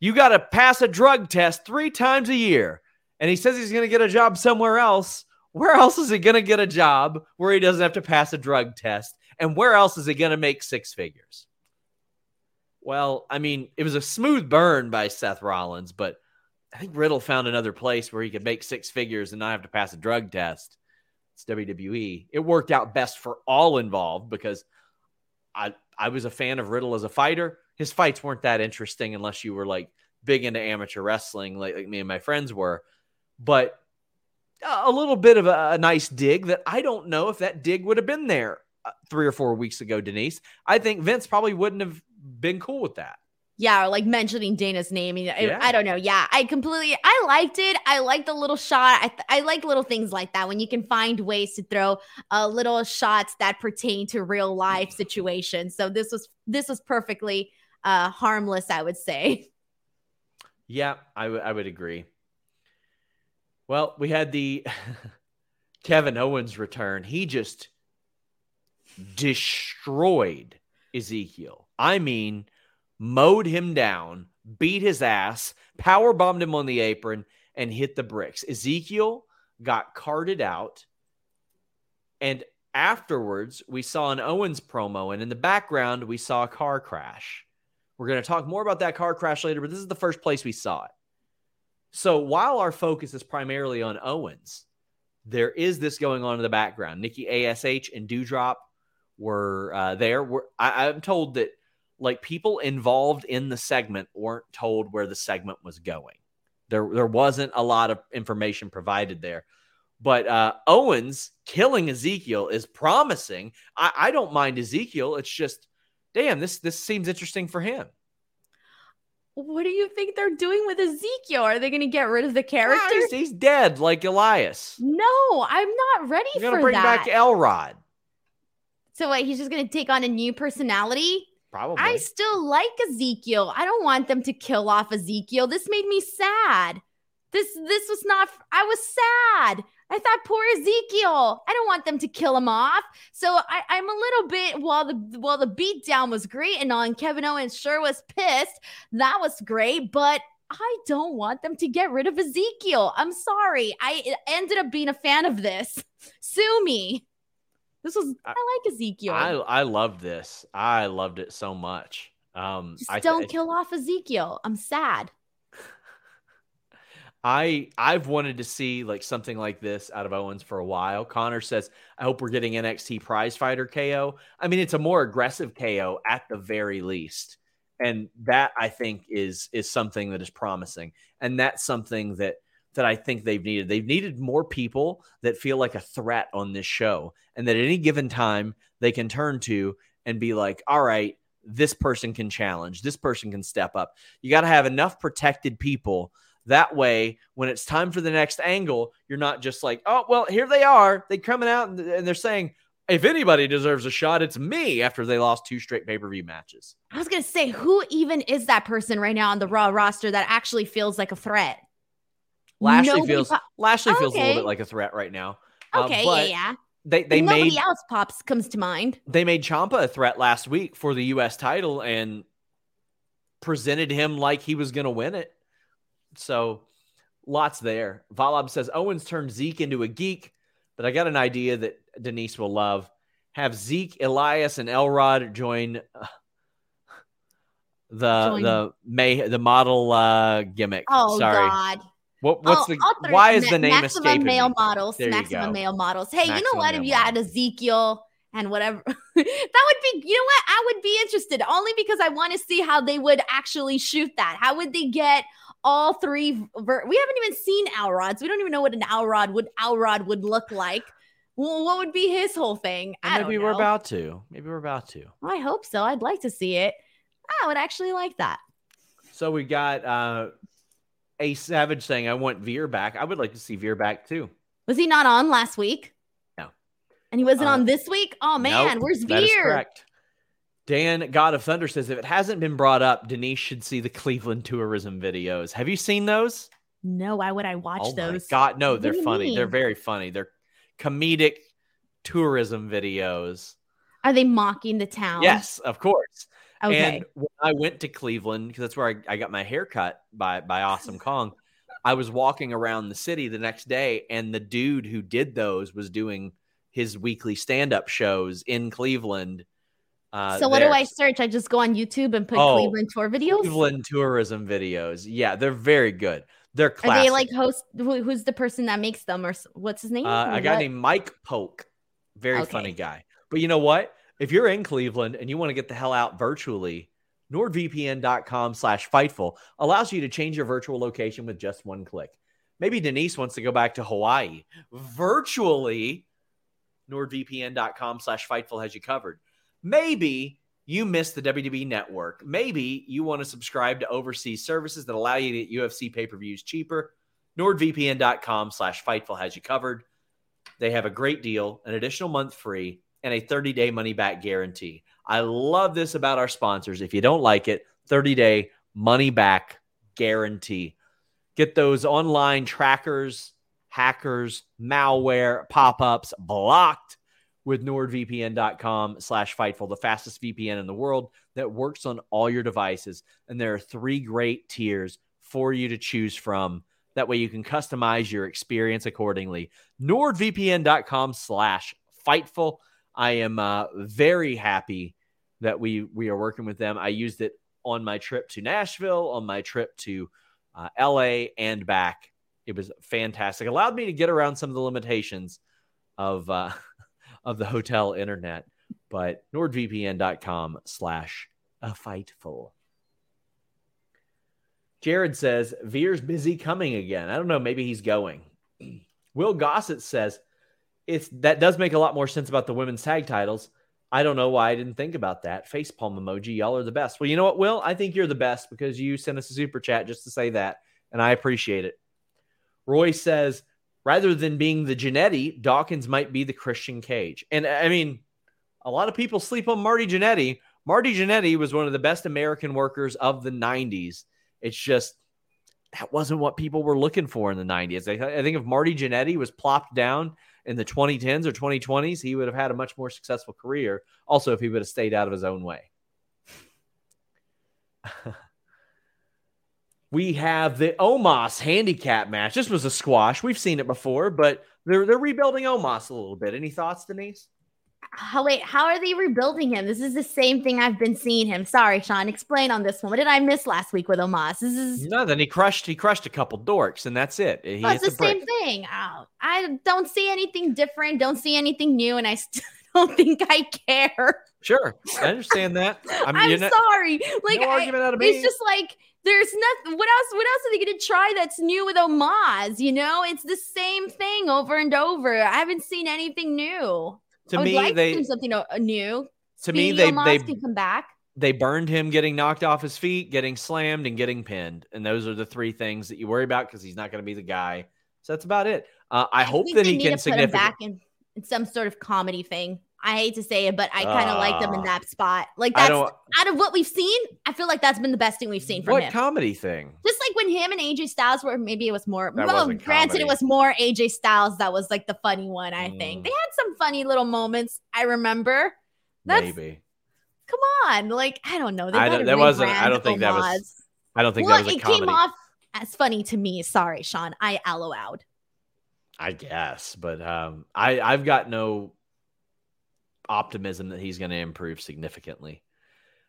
You got to pass a drug test three times a year. And he says he's going to get a job somewhere else. Where else is he going to get a job where he doesn't have to pass a drug test? And where else is he going to make six figures? Well, I mean, it was a smooth burn by Seth Rollins, but I think Riddle found another place where he could make six figures and not have to pass a drug test. It's WWE. It worked out best for all involved because I I was a fan of Riddle as a fighter. His fights weren't that interesting unless you were like big into amateur wrestling, like, like me and my friends were. But a little bit of a, a nice dig that I don't know if that dig would have been there uh, three or four weeks ago, Denise. I think Vince probably wouldn't have been cool with that. Yeah, or like mentioning Dana's name. I, yeah. I, don't know. Yeah, I completely. I liked it. I like the little shot. I, I like little things like that when you can find ways to throw uh, little shots that pertain to real life situations. So this was this was perfectly uh, harmless, I would say. [laughs] Yeah, I, w- I would agree. Well, we had the [laughs] Kevin Owens return. He just destroyed Ezekiel. I mean, mowed him down, beat his ass, power bombed him on the apron, and hit the bricks. Ezekiel got carted out. And afterwards, we saw an Owens promo, and in the background, we saw a car crash. We're going to talk more about that car crash later, but this is the first place we saw it. So while our focus is primarily on Owens, there is this going on in the background. Nikki ASH and Doudrop were uh, there. We're, I, I'm told that like people involved in the segment weren't told where the segment was going. There, there wasn't a lot of information provided there. But uh, Owens killing Ezekiel is promising. I, I don't mind Ezekiel. It's just, damn, this this seems interesting for him. What do you think they're doing with Ezekiel? Are they going to get rid of the character? he's, he's, dead, like Elias. No, I'm not ready You're for bring that. back Elrod. So wait, he's just going to take on a new personality? Probably. I still like Ezekiel. I don't want them to kill off Ezekiel. This made me sad. This this was not I was sad. I thought poor Ezekiel. I don't want them to kill him off. So I, I'm a little bit while the while the beatdown was great and on Kevin Owens sure was pissed. That was great, but I don't want them to get rid of Ezekiel. I'm sorry. I ended up being a fan of this. Sue me. This was I, I like Ezekiel. I I loved this. I loved it so much. Um, Just I, don't I, kill off Ezekiel. I'm sad. I I've wanted to see like something like this out of Owens for a while. Connor says, "I hope we're getting NXT Prize Fighter KO." I mean, it's a more aggressive KO at the very least, and that I think is is something that is promising, and that's something that that I think they've needed. They've needed more people that feel like a threat on this show and that at any given time they can turn to and be like, all right, this person can challenge, this person can step up. You got to have enough protected people. That way, when it's time for the next angle, you're not just like, oh, well, here they are. They coming out and they're saying, if anybody deserves a shot, it's me after they lost two straight pay per view matches. I was going to say, who even is that person right now on the Raw roster that actually feels like a threat? Lashley nobody feels po- Lashley feels okay. a little bit like a threat right now. Uh, okay, uh, yeah, yeah. They they nobody made else pops comes to mind. They made Ciampa a threat last week for the U.S. title and presented him like he was going to win it. So lots there. Valab says Owens turned Zeke into a geek, but I got an idea that Denise will love. Have Zeke, Elias, and Elrod join uh, the join. the May the model uh, gimmick. Oh Sorry. God. What, what's oh, the why is the name maximum escaping male me? models? There maximum male models. Hey, maximum you know what? If you add Ezekiel and whatever, [laughs] that would be. You know what? I would be interested only because I want to see how they would actually shoot that. How would they get all three? Ver- we haven't even seen Elrod's. We don't even know what an Elrod would Elrod would look like. Well, what would be his whole thing? maybe we're about to. Maybe we're about to. Well, I hope so. I'd like to see it. I would actually like that. So we got uh, a Savage saying, I want Veer back. I would like to see Veer back too. Was he not on last week? No. And he wasn't Uh, on this week? Oh man, Nope, where's that is Veer? Dan, God of Thunder says, if it hasn't been brought up, Denise should see the Cleveland tourism videos. Have you seen those? No, why would I watch oh those? God. No, they're funny. They're very funny. They're comedic tourism videos. Are they mocking the town? Yes, of course. Okay. And when I went to Cleveland, because that's where I, I got my hair cut by by Awesome [laughs] Kong, I was walking around the city the next day, and the dude who did those was doing his weekly stand up shows in Cleveland. Uh, so what there. do I search? I just go on YouTube and put Oh, Cleveland tour videos. Cleveland tourism videos. Yeah, they're very good. They're Are they like host? Who, who's the person that makes them, or what's his name? uh, a guy named Mike Polk. Very Okay. funny guy. But you know what? If you're in Cleveland and you want to get the hell out virtually, nordvpn.com slash fightful allows you to change your virtual location with just one click. Maybe Denise wants to go back to Hawaii. Virtually, nordvpn.com slash fightful has you covered. Maybe you missed the WWE network. Maybe you want to subscribe to overseas services that allow you to get UFC pay-per-views cheaper. NordVPN.com slash Fightful has you covered. They have a great deal, an additional month free, and a 30-day money-back guarantee. I love this about our sponsors. If you don't like it, 30-day money-back guarantee. Get those online trackers, hackers, malware, pop-ups blocked with nordvpn.com slash fightful the fastest vpn in the world that works on all your devices. And there are three great tiers for you to choose from. That way you can customize your experience accordingly. nordvpn.com slash fightful. I am uh, very happy that we we are working with them. I used it on my trip to nashville on my trip to uh, la and back. It was fantastic. Allowed me to get around some of the limitations of uh, of the hotel internet, but nordvpn.com slash a fightful. Jared says Veer's busy coming again. I don't know, maybe he's going. [clears throat] Will Gossett says it's that does make a lot more sense about the women's tag titles. I don't know why I didn't think about that. Facepalm emoji, y'all are the best. Well, you know what, Will? I think you're the best because you sent us a super chat just to say that, and I appreciate it. Roy says rather than being the Jannetty, Dawkins might be the Christian Cage. And I mean, a lot of people sleep on Marty Jannetty. Marty Jannetty was one of the best American workers of the 90s. It's just that wasn't what people were looking for in the 90s. I, I think if Marty Jannetty was plopped down in the 2010s or 2020s, he would have had a much more successful career. Also, if he would have stayed out of his own way. [laughs] we have the Omos handicap match. This was a squash. We've seen it before, but they're they're rebuilding Omos a little bit. Any thoughts, Denise? How, wait, how are they rebuilding him? This is the same thing I've been seeing him. Sorry, Sean. Explain on this one. What did I miss last week with Omos? This is No, then he crushed he crushed a couple dorks, and that's it. He well, it's the same thing. Oh, I don't see anything different. Don't see anything new, and I still [laughs] don't think I care. Sure, I understand that. I'm, I'm, not- sorry. Like no I- argument out of me. it's just like there's nothing. What else? What else are they going to try that's new with Omos? You know, it's the same thing over and over. I haven't seen anything new. to I me, like they to something uh, new. to me they Omos they can come back. they burned him getting knocked off his feet, getting slammed, and getting pinned, and those are the three things that you worry about because he's not going to be the guy. So that's about it. Uh, I, hope that he can to put him significantly. back in, in some sort of comedy thing. I hate to say it, but I kind of like them in Ah. that spot. Like that's out of what we've seen. I feel like that's been the best thing we've seen from What him. comedy thing? Just like when him and AJ Styles were, maybe it was more. That well, granted, comedy. it was more AJ Styles that was like the funny one. I think Mm. they had some funny little moments. I remember. That's Maybe. come on, like I don't know. They I don't- that wasn't- I don't think that was-. I don't think well, that was a it comedy. came off as funny to me. Sorry, Sean. I allowed. Out. I guess, but um, I I've got no optimism that he's going to improve significantly.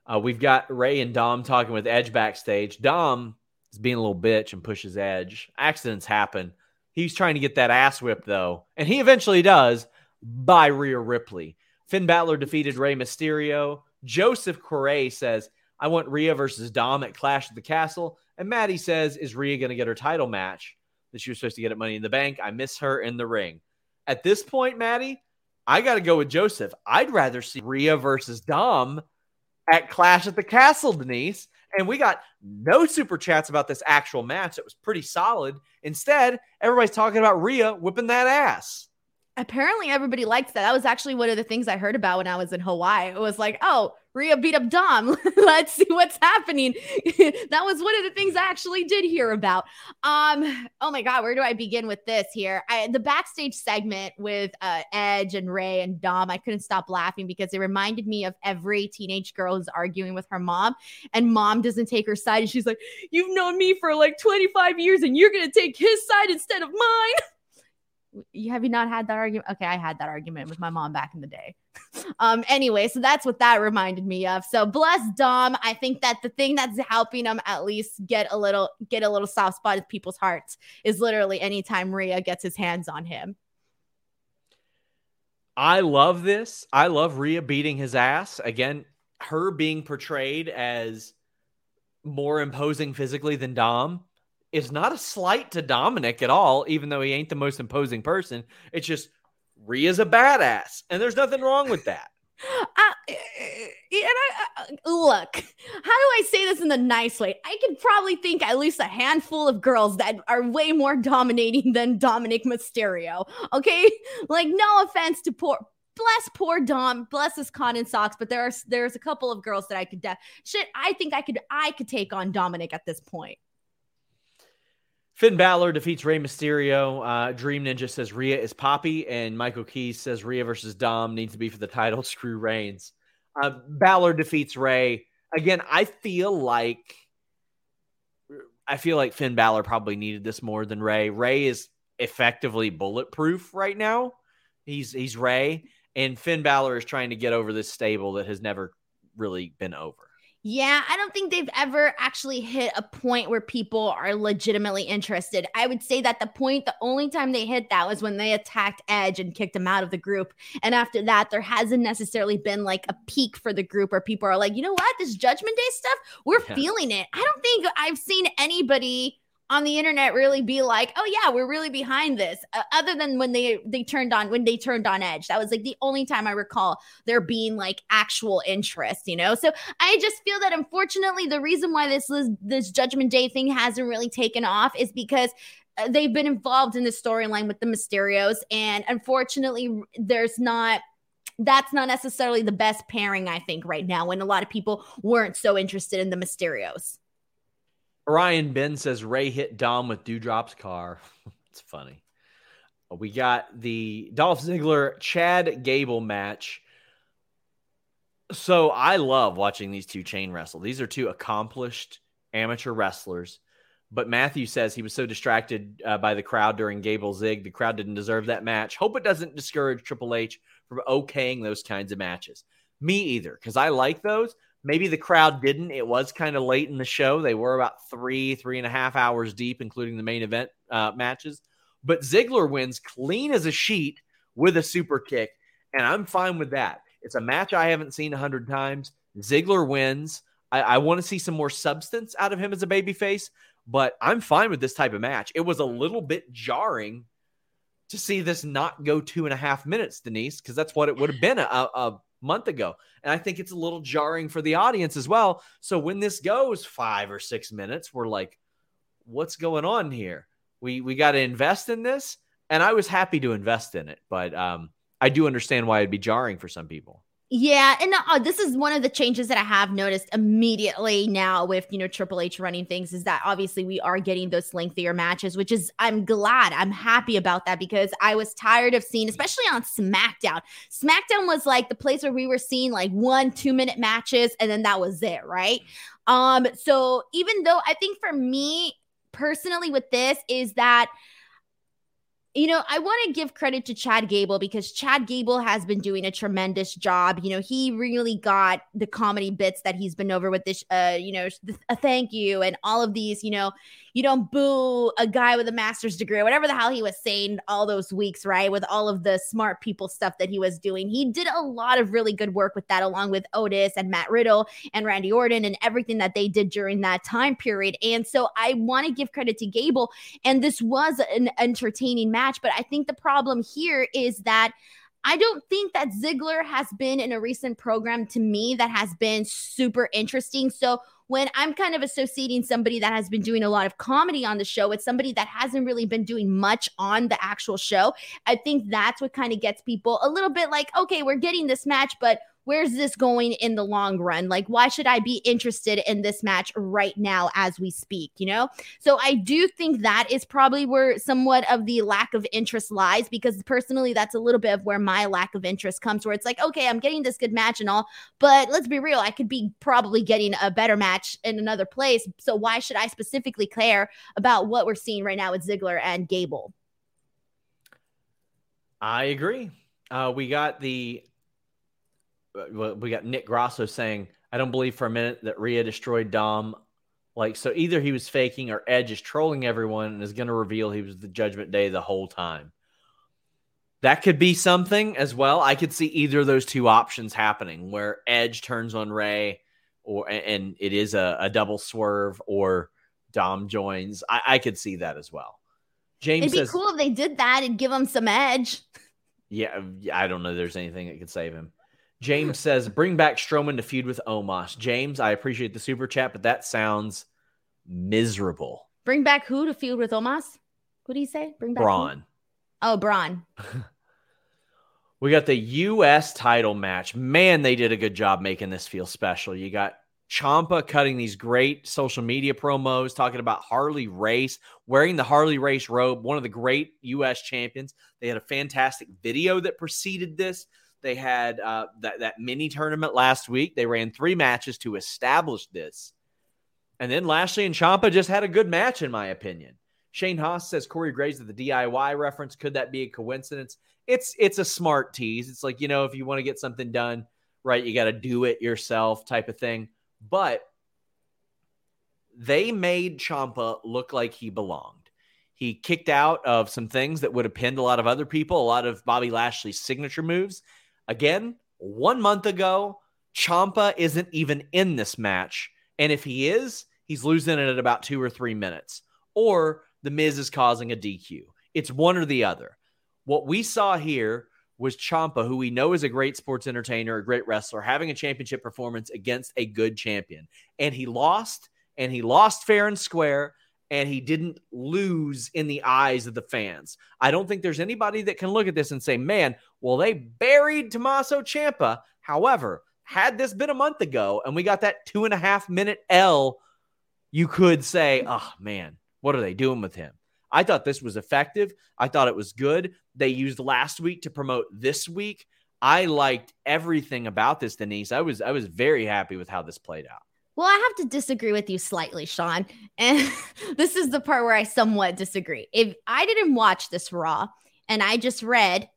Uh, we've got Rey and Dom talking with Edge backstage. Dom is being a little bitch and pushes Edge. Accidents happen. He's trying to get that ass whipped though, and he eventually does by Rhea Ripley. Finn Balor defeated Rey Mysterio. Joseph Correa says, "I want Rhea versus Dom at Clash of the Castle." And Maddie says, "Is Rhea going to get her title match?" that she was supposed to get at Money in the Bank. I miss her in the ring. At this point, Maddie, I got to go with Joseph. I'd rather see Rhea versus Dom at Clash at the Castle, Denise. And we got no super chats about this actual match. It was pretty solid. Instead, everybody's talking about Rhea whipping that ass apparently everybody likes that. That was actually one of the things I heard about when I was in Hawaii. It was like, oh, Rhea beat up Dom. [laughs] Let's see what's happening. [laughs] that was one of the things I actually did hear about. Um, oh my god, where do I begin with this here? I, the backstage segment with uh, Edge and Rey and Dom. I couldn't stop laughing because it reminded me of every teenage girl who's arguing with her mom, and mom doesn't take her side, and she's like, "You've known me for like 25 years, and you're gonna take his side instead of mine." [laughs] you have you not had that argument? Okay, I had that argument with my mom back in the day. [laughs] um, anyway, so that's what that reminded me of. So bless Dom. I think that the thing that's helping him at least get a little get a little soft spot in people's hearts is literally anytime Rhea gets his hands on him. I love this. I love Rhea beating his ass. Again, her being portrayed as more imposing physically than Dom is not a slight to Dominic at all, even though he ain't the most imposing person. It's just Rhea's a badass, and there's nothing wrong with that. [laughs] Uh, and I uh, look, how do I say this in the nice way? I could probably think at least a handful of girls that are way more dominating than Dominic Mysterio. Okay, like no offense to poor bless poor Dom, bless his cotton socks, but there are there's a couple of girls that I could shit. I think I could I could take on Dominic at this point. Finn Balor defeats Rey Mysterio. Uh, Dream Ninja says Rhea is Poppy, and Michael Keys says Rhea versus Dom needs to be for the title. [laughs] Screw Reigns. Uh, Balor defeats Rey. Again, I feel like I feel like Finn Balor probably needed this more than Rey. Rey is effectively bulletproof right now. He's he's Rey, and Finn Balor is trying to get over this stable that has never really been over. Yeah, I don't think they've ever actually hit a point where people are legitimately interested. I would say that the point, the only time they hit that was when they attacked Edge and kicked him out of the group. And after that, there hasn't necessarily been like a peak for the group where people are like, you know what, this Judgment Day stuff, we're yeah. feeling it. I don't think I've seen anybody on the internet really be like, "Oh yeah, we're really behind this." Uh, other than when they they turned on when they turned on Edge, that was like the only time I recall there being like actual interest, you know. So I just feel that unfortunately, the reason why this this Judgment Day thing hasn't really taken off is because uh, they've been involved in the storyline with the Mysterios, and unfortunately, there's not that's not necessarily the best pairing, I think, right now, when a lot of people weren't so interested in the Mysterios. Ryan Ben says Rey hit Dom with Doudrop's car. [laughs] it's funny. We got the Dolph Ziggler Chad Gable match. So I love watching these two chain wrestle. These are two accomplished amateur wrestlers. But Matthew says he was so distracted uh, by the crowd during Gable Zig, the crowd didn't deserve that match. Hope it doesn't discourage Triple H from okaying those kinds of matches. Me either, because I like those. Maybe the crowd didn't. It was kind of late in the show. They were about three, three and a half hours deep, including the main event uh, matches. But Ziggler wins clean as a sheet with a super kick, and I'm fine with that. It's a match I haven't seen a hundred times. Ziggler wins. I, I want to see some more substance out of him as a babyface, but I'm fine with this type of match. It was a little bit jarring to see this not go two and a half minutes, Denise, because that's what it would have been a, a month ago. And I think it's a little jarring for the audience as well. So when this goes five or six minutes, we're like, what's going on here? We we got to invest in this. And I was happy to invest in it, but um, I do understand why it'd be jarring for some people. Yeah, and uh, this is one of the changes that I have noticed immediately now with you know Triple H running things is that obviously we are getting those lengthier matches, which is I'm glad, I'm happy about that because I was tired of seeing, especially on SmackDown. SmackDown was like the place where we were seeing like one two minute matches, and then that was it, right? Um, so even though I think for me personally with this is that you know, I want to give credit to Chad Gable because Chad Gable has been doing a tremendous job. You know, he really got the comedy bits that he's been over with this, uh, you know, a thank you and all of these, you know, you don't boo a guy with a master's degree or whatever the hell he was saying all those weeks, right? With all of the smart people stuff that he was doing. He did a lot of really good work with that, along with Otis and Matt Riddle and Randy Orton and everything that they did during that time period. And so I want to give credit to Gable. And this was an entertaining match. But I think the problem here is that I don't think that Ziggler has been in a recent program to me that has been super interesting. So when I'm kind of associating somebody that has been doing a lot of comedy on the show with somebody that hasn't really been doing much on the actual show, I think that's what kind of gets people a little bit like, okay, we're getting this match, but where's this going in the long run? Like, why should I be interested in this match right now as we speak? You know? So I do think that is probably where somewhat of the lack of interest lies because personally, that's a little bit of where my lack of interest comes, where it's like, okay, I'm getting this good match and all, but let's be real, I could be probably getting a better match in another place. So why should I specifically care about what we're seeing right now with Ziggler and Gable? I agree. Uh, we got the we got Nick Grasso saying, I don't believe for a minute that Rhea destroyed Dom. Like, so either he was faking or Edge is trolling everyone and is going to reveal he was the Judgment Day the whole time. That could be something as well. I could see either of those two options happening where Edge turns on Rey or and it is a, a double swerve or Dom joins. I, I could see that as well. James It'd be says, cool if they did that and give him some edge. Yeah, I don't know. There's anything that could save him. James says, bring back Strowman to feud with Omos. James, I appreciate the super chat, but that sounds miserable. Bring back who to feud with Omos? What do you say? Bring back Braun. Who? Oh, Braun. [laughs] we got the U.S. title match. Man, they did a good job making this feel special. You got Ciampa cutting these great social media promos, talking about Harley Race, wearing the Harley Race robe, one of the great U.S. champions. They had a fantastic video that preceded this. They had uh, that that mini tournament last week. They ran three matches to establish this, and then Lashley and Ciampa just had a good match, in my opinion. Shane Haas says Corey Graves at the DIY reference. Could that be a coincidence? It's it's a smart tease. It's like you know if you want to get something done right, you got to do it yourself type of thing. But they made Ciampa look like he belonged. He kicked out of some things that would have pinned a lot of other people, a lot of Bobby Lashley's signature moves. Again, one month ago, Ciampa isn't even in this match. And if he is, he's losing it at about two or three minutes. Or The Miz is causing a DQ. It's one or the other. What we saw here was Ciampa, who we know is a great sports entertainer, a great wrestler, having a championship performance against a good champion. And he lost, and he lost fair and square and he didn't lose in the eyes of the fans. I don't think there's anybody that can look at this and say, man, well, they buried Tommaso Ciampa. However, had this been a month ago and we got that two and a half minute L, you could say, oh, man, what are they doing with him? I thought this was effective. I thought it was good. They used last week to promote this week. I liked everything about this, Denise. I was I was very happy with how this played out. Well, I have to disagree with you slightly, Sean. And [laughs] this is the part where I somewhat disagree. If I didn't watch this Raw and I just read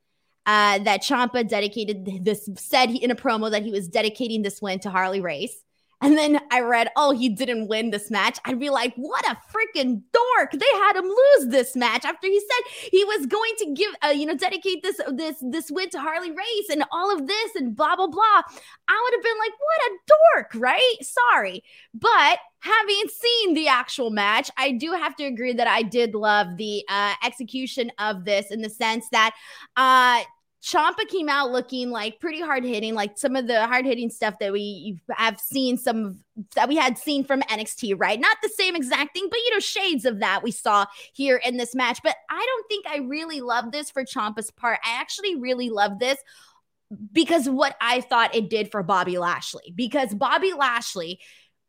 uh, that Ciampa dedicated this, said in a promo that he was dedicating this win to Harley Race, and then I read, oh, he didn't win this match. I'd be like, what a freaking dork! They had him lose this match after he said he was going to give, uh, you know, dedicate this this this win to Harley Race and all of this and blah blah blah. I would have been like, what a dork, right? Sorry, but having seen the actual match, I do have to agree that I did love the uh, execution of this in the sense that uh, Ciampa came out looking like pretty hard hitting, like some of the hard hitting stuff that we have seen some that we had seen from NXT, right? Not the same exact thing, but you know, shades of that we saw here in this match. But I don't think I really love this for Ciampa's part. I actually really love this because what I thought it did for Bobby Lashley, because Bobby Lashley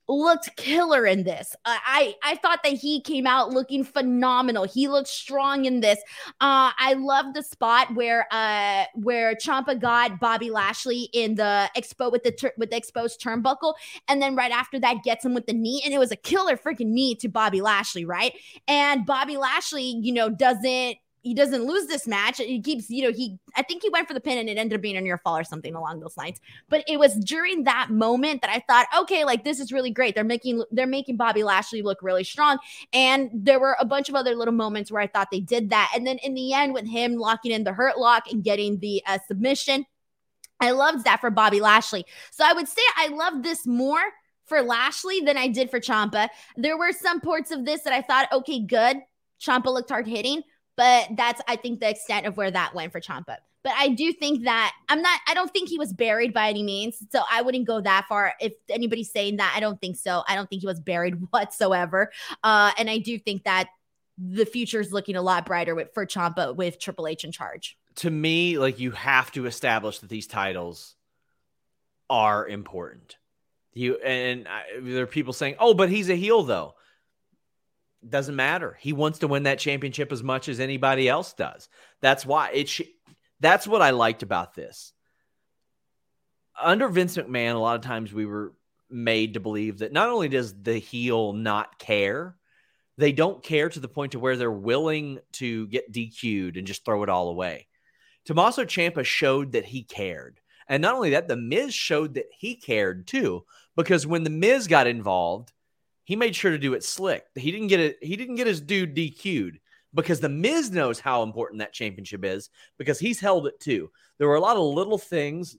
looked killer in this. I I thought that he came out looking phenomenal. He looked strong in this. Uh, I love the spot where uh where Ciampa got Bobby Lashley in the expo with the tur- with the exposed turnbuckle, and then right after that gets him with the knee, and it was a killer freaking knee to Bobby Lashley, right? And Bobby Lashley, you know, doesn't he doesn't lose this match. He keeps, you know, he I think he went for the pin and it ended up being a near fall or something along those lines. But it was during that moment that I thought, okay, like this is really great. They're making they're making Bobby Lashley look really strong. And there were a bunch of other little moments where I thought they did that. And then in the end, with him locking in the hurt lock and getting the uh, submission, I loved that for Bobby Lashley. So I would say I love this more for Lashley than I did for Ciampa. There were some parts of this that I thought, okay, good. Ciampa looked hard hitting but that's I think the extent of where that went for Ciampa. but I do think that I'm not. I don't think he was buried by any means. So I wouldn't go that far. If anybody's saying that, I don't think so. I don't think he was buried [laughs] whatsoever. Uh, and I do think that the future is looking a lot brighter with for Ciampa with Triple H in charge. To me, like you have to establish that these titles are important. You and I, there are people saying, "Oh, but he's a heel though." Doesn't matter. He wants to win that championship as much as anybody else does. That's why it. Sh- that's what I liked about this. Under Vince McMahon, a lot of times we were made to believe that not only does the heel not care, they don't care to the point to where they're willing to get DQ'd and just throw it all away. Tommaso Ciampa showed that he cared. And not only that, the Miz showed that he cared too, because when the Miz got involved, he made sure to do it slick. He didn't get it. He didn't get his dude DQ'd because the Miz knows how important that championship is because he's held it too. There were a lot of little things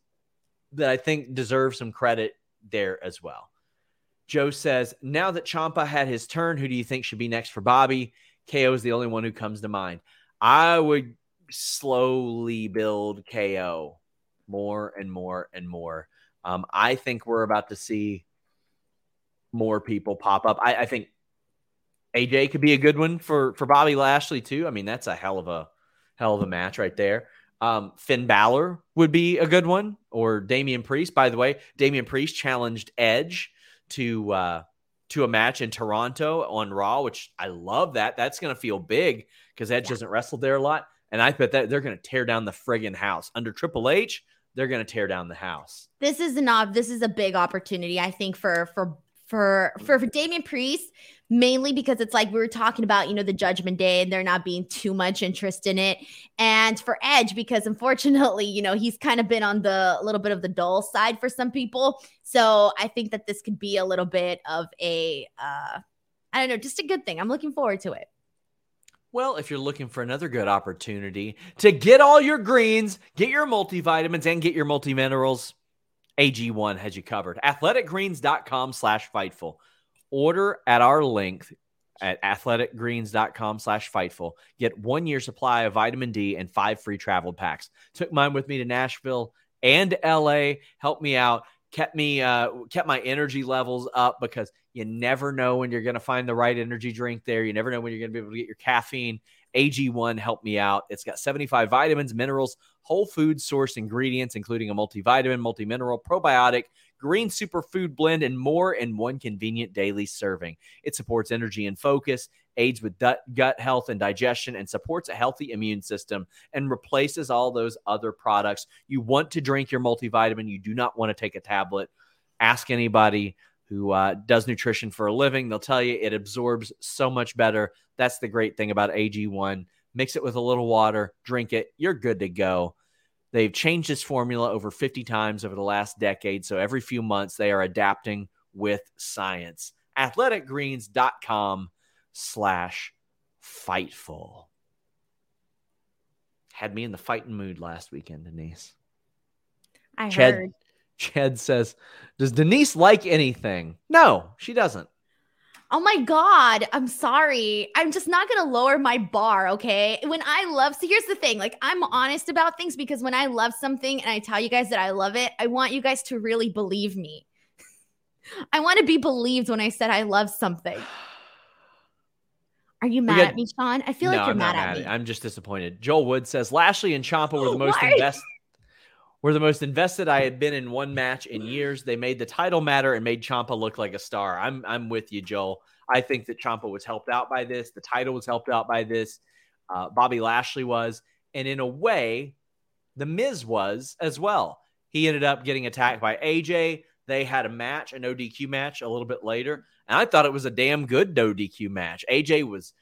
that I think deserve some credit there as well. Joe says, now that Ciampa had his turn, who do you think should be next for Bobby? KO is the only one who comes to mind. I would slowly build KO more and more and more. Um, I think we're about to see more people pop up. I, I, think AJ could be a good one for for Bobby Lashley too. I mean, that's a hell of a hell of a match right there. Um, Finn Balor would be a good one, or Damian Priest. By the way, Damian Priest challenged Edge to uh, to a match in Toronto on Raw, which I love. That that's going to feel big because Edge doesn't wrestle there a lot, and I bet that they're going to tear down the friggin' house under Triple H they're going to tear down the house. This is an ob- this is a big opportunity, I think, for for for for, for Damian Priest, mainly because it's like we were talking about, you know, the Judgment Day, and there not being too much interest in it, and for Edge because unfortunately, you know, he's kind of been on the a little bit of the dull side for some people. So I think that this could be a little bit of a, uh, I don't know, just a good thing. I'm looking forward to it. Well, if you're looking for another good opportunity to get all your greens, get your multivitamins, and get your multiminerals, AG1 has you covered. Athleticgreens.com slash Fightful. Order at our link at athleticgreens.com slash Fightful. Get one year supply of vitamin D and five free travel packs. Took mine with me to Nashville and LA. Helped me out. Kept me uh, kept my energy levels up because – you never know when you're going to find the right energy drink there. You never know when you're going to be able to get your caffeine. AG1 help me out. It's got 75 vitamins, minerals, whole food source ingredients, including a multivitamin, multimineral, probiotic, green superfood blend, and more in one convenient daily serving. It supports energy and focus, aids with gut health and digestion, and supports a healthy immune system and replaces all those other products. You want to drink your multivitamin, you do not want to take a tablet. Ask anybody who uh, does nutrition for a living. They'll tell you it absorbs so much better. That's the great thing about AG1. Mix it with a little water, drink it, you're good to go. They've changed this formula over 50 times over the last decade. So every few months, they are adapting with science. Athleticgreens.com slash fightful. Had me in the fighting mood last weekend, Denise. I Chad, heard. Chad says, Does Denise like anything? No, she doesn't. Oh my God. I'm sorry. I'm just not going to lower my bar. Okay. When I love, so here's the thing like, I'm honest about things because when I love something and I tell you guys that I love it, I want you guys to really believe me. [laughs] I want to be believed when I said I love something. Are you mad got, at me, Sean? I feel no, like you're mad, mad, at me. I'm just disappointed. Joel Wood says Lashley and Ciampa were the oh, most invest were the most invested I had been in one match in years. They made the title matter and made Ciampa look like a star. I'm I'm with you, Joel. I think that Ciampa was helped out by this. The title was helped out by this. Uh, Bobby Lashley was, and in a way, the Miz was as well. He ended up getting attacked by AJ. They had a match, an ODQ match, a little bit later, and I thought it was a damn good no DQ match. AJ was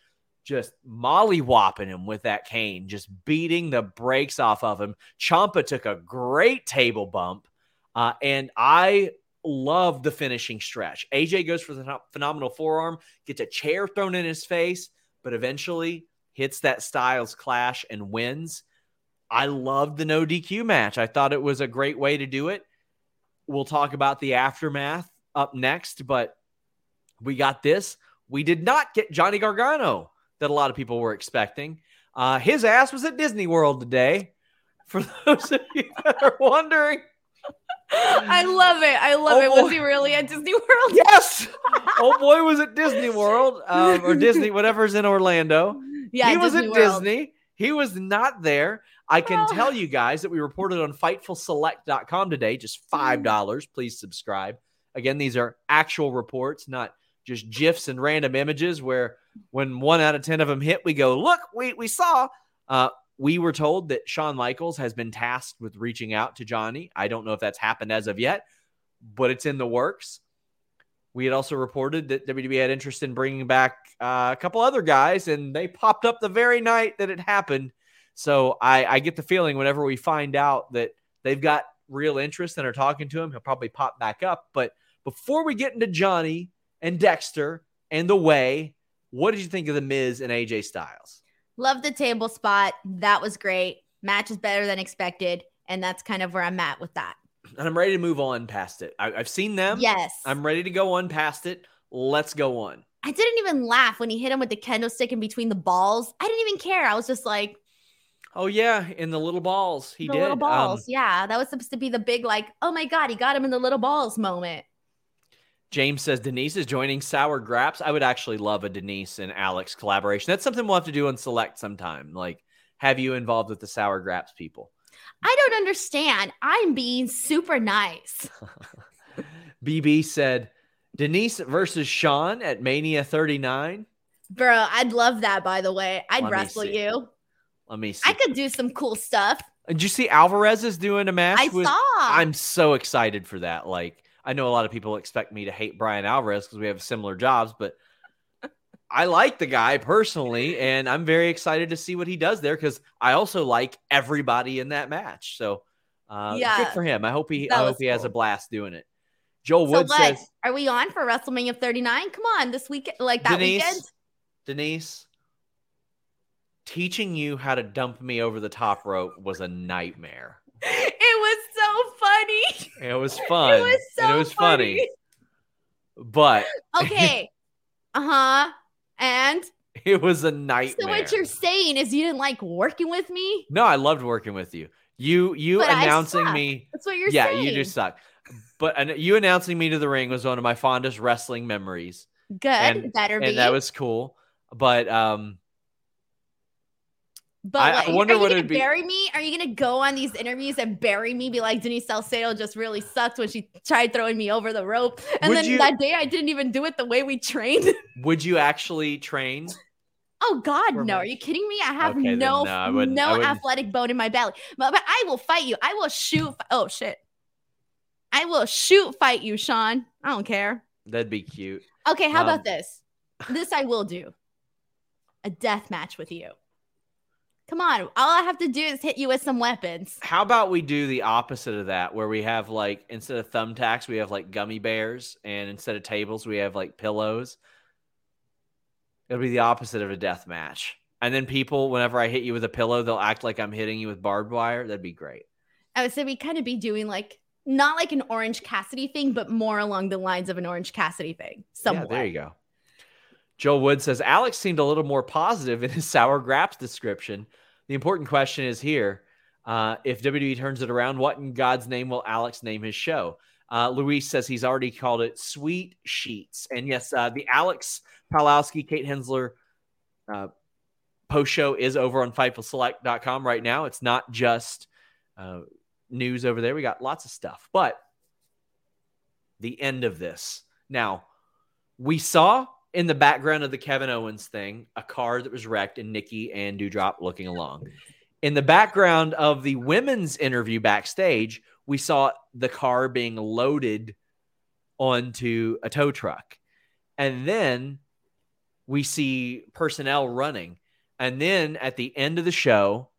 just mollywhopping him with that cane, just beating the brakes off of him. Ciampa took a great table bump, uh, and I love the finishing stretch. AJ goes for the phenomenal forearm, gets a chair thrown in his face, but eventually hits that Styles clash and wins. I loved the no DQ match. I thought it was a great way to do it. We'll talk about the aftermath up next, but we got this. We did not get Johnny Gargano that a lot of people were expecting. Uh, his ass was at Disney World today. For [laughs] those of you that are wondering, I love it. I love Oh, it. Was he really at Disney World? yes, [laughs] oh boy, was at Disney World um, or Disney, [laughs] whatever's in Orlando. Yeah, he was Disney at World. Disney. He was not there. I can Oh. tell you guys that we reported on FightfulSelect.com today, just Mm. $5. Please subscribe. Again, these are actual reports, not just GIFs and random images where when one out of 10 of them hit, we go, look, we, we saw. Uh, we were told that Shawn Michaels has been tasked with reaching out to Johnny. I don't know if that's happened as of yet, but it's in the works. We had also reported that WWE had interest in bringing back uh, a couple other guys, and they popped up the very night that it happened. So I, I get the feeling whenever we find out that they've got real interest and are talking to him, he'll probably pop back up. But before we get into Johnny and Dexter and the way, what did you think of the Miz and AJ Styles? Love the table spot. That was great. Match is better than expected. And that's kind of where I'm at with that. And I'm ready to move on past it. I, I've seen them. Yes. I'm ready to go on past it. Let's go on. I didn't even laugh when he hit him with the kendo stick in between the balls. I didn't even care. I was just like, Oh yeah, in the little balls, he the did. little Um, balls. yeah. That was supposed to be the big, like, oh my God, he got him in the little balls moment. James says Denise is joining Sour Graps. I would actually love a Denise and Alex collaboration. That's something we'll have to do on Select sometime. Like, have you involved with the Sour Graps people? I don't understand. I'm being super nice. [laughs] BB said Denise versus Sean at Mania 39. Bro, I'd love that, by the way. I'd Let wrestle you. Let me see. I could do some cool stuff. Did you see Alvarez is doing a match? I with- saw. I'm so excited for that. Like, I know a lot of people expect me to hate Brian Alvarez because we have similar jobs, but I like the guy personally, and I'm very excited to see what he does there because I also like everybody in that match. So, uh, good for him. I hope he, I hope he has a blast doing it. Joel So Wood what? says, Are we on for WrestleMania 39? Come on, this weekend, like that Denise, weekend. Denise, teaching you how to dump me over the top rope was a nightmare. [laughs] It was so funny. It was [laughs] fun. It was so and it was funny. funny. But [laughs] Okay. uh huh. And it was a nightmare. so what you're saying is you didn't like working with me? No, I loved working with you. You you But announcing me. That's what you're yeah, saying. Yeah, you just suck. But you announcing me to the ring was one of my fondest wrestling memories, Good. and- better be. and that was cool. But um, but I- I like, wonder are you what gonna it'd be- bury me? Are you gonna go on these interviews and bury me? Be like Denise Salcedo just really sucked when she tried throwing me over the rope, and Would then you- that day I didn't even do it the way we trained. [laughs] would you actually train? Oh God, no! Are you kidding me? I have Okay, no no, I I no athletic bone in my belly. But, but I will fight you. I will shoot. Oh shit! I will shoot fight you, Sean. I don't care. That'd be cute. Okay, how Um, about this? This I will do. A death match with you. Come on, all I have to do is hit you with some weapons. How about we do the opposite of that, where we have like instead of thumbtacks, we have like gummy bears, and instead of tables, we have like pillows. It'll be the opposite of a death match. And then people, whenever I hit you with a pillow, they'll act like I'm hitting you with barbed wire. That'd be great. Oh, I would say we kind of be doing like not like an Orange Cassidy thing, but more along the lines of an Orange Cassidy thing. Somewhat. Yeah, there you go. Joe Wood says Alex seemed a little more positive in his [laughs] sour graps description. The important question is here: uh, if WWE turns it around, what in God's name will Alex name his show? Uh, Luis says he's already called it Sweet Sheets, and yes, uh, the Alex Pawlowski, Kate Hensler uh, post show is over on FightfulSelect.com right now. It's not just uh, news over there. We got lots of stuff, but the end of this now we saw in the background of the Kevin Owens thing a car that was wrecked and Nikki and Doudrop looking along. In the background of the women's interview backstage, we saw the car being loaded onto a tow truck. And then we see personnel running. And then at the end of the show,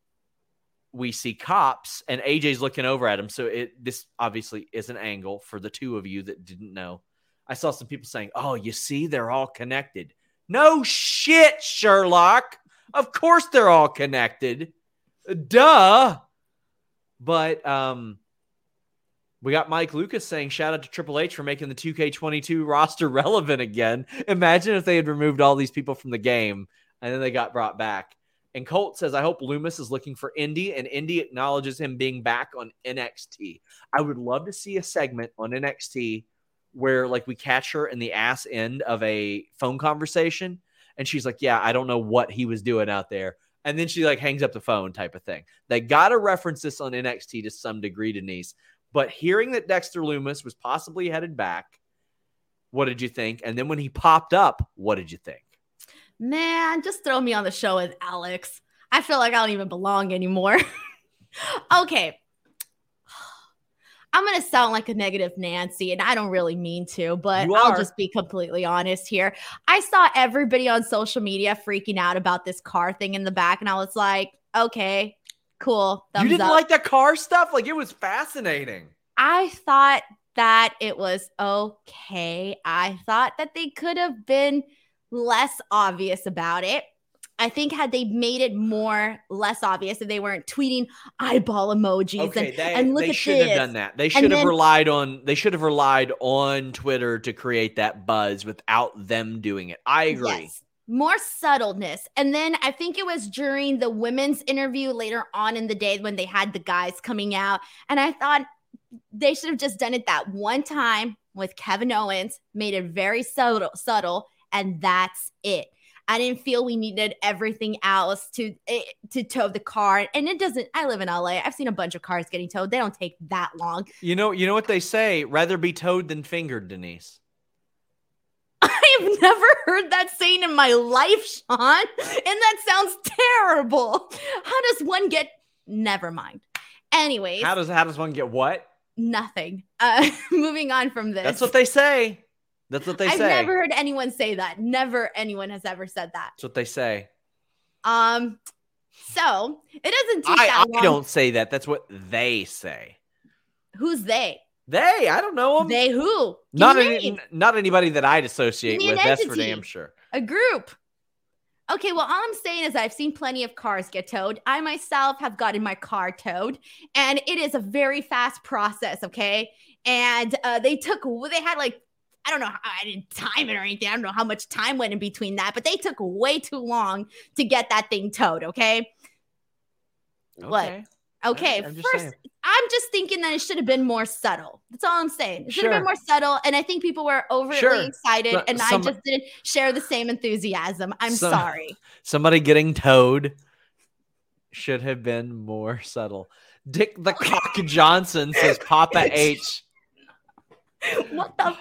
we see cops and AJ's looking over at him. So it this obviously is an angle for the two of you that didn't know. I saw some people saying, "Oh, you see, they're all connected." No shit, Sherlock. Of course they're all connected. Duh. But um we got Mike Lucas saying shout out to Triple H for making the 2K22 roster [laughs] relevant again. Imagine if they had removed all these people from the game and then they got brought back. And Colt says, I hope Lumis is looking for Indi and Indi acknowledges him being back on NXT. I would love to see a segment on NXT where like we catch her in the ass end of a phone conversation and she's like, Yeah, I don't know what he was doing out there. And then she like hangs up the phone type of thing. They got to reference this on NXT to some degree, Denise. But hearing that Dexter Lumis was possibly headed back, what did you think? And then when he popped up, what did you think? Man, just throw me on the show with Alex. I feel like I don't even belong anymore. [laughs] okay. I'm going to sound like a negative Nancy, and I don't really mean to, but I'll just be completely honest here. I saw everybody on social media freaking out about this car thing in the back, and I was like, okay, cool. you didn't up. like the car stuff? Like, it was fascinating. I thought that it was okay. I thought that they could have been less obvious about it. I think had they made it more less obvious if they weren't tweeting eyeball emojis okay, and, they, and look they at should this. have done that. They should and have then, relied on they should have relied on Twitter to create that buzz without them doing it. I agree. Yes, more subtleness. And then I think it was during the women's interview later on in the day when they had the guys coming out. And I thought they should have just done it that one time with Kevin Owens, made it very subtle, subtle, and that's it. I didn't feel we needed everything else to eh, to tow the car, and it doesn't. I live in LA. I've seen a bunch of cars getting towed. They don't take that long. You know, you know what they say: rather be towed than fingered, Denise. [laughs] I've never heard that saying in my life, Sean, and that sounds terrible. How does one get? Never mind. Anyways, how does how does one get what? Nothing. Uh, [laughs] moving on from this. That's what they say. That's what they I've say. I've never heard anyone say that. Never anyone has ever said that. That's what they say. Um, so it doesn't take I, that long. I don't say that. That's what they say. Who's they? They, I don't know them. They who? Give not any, not anybody that I'd associate with. That's for damn sure. A group. Okay, well, all I'm saying is I've seen plenty of cars get towed. I myself have gotten my car towed, and it is a very fast process. Okay, and uh, they took they had like I don't know. How, I didn't time it or anything. I don't know how much time went in between that, but they took way too long to get that thing towed. Okay. okay. What? Okay. I'm First, saying. I'm just thinking that it should have been more subtle. That's all I'm saying. It should sure. have been more subtle. And I think people were overly sure. excited, and some, I just didn't share the same enthusiasm. I'm some, sorry. [laughs] Somebody getting towed should have been more subtle. Dick the Cock [laughs] Johnson says Papa H. What the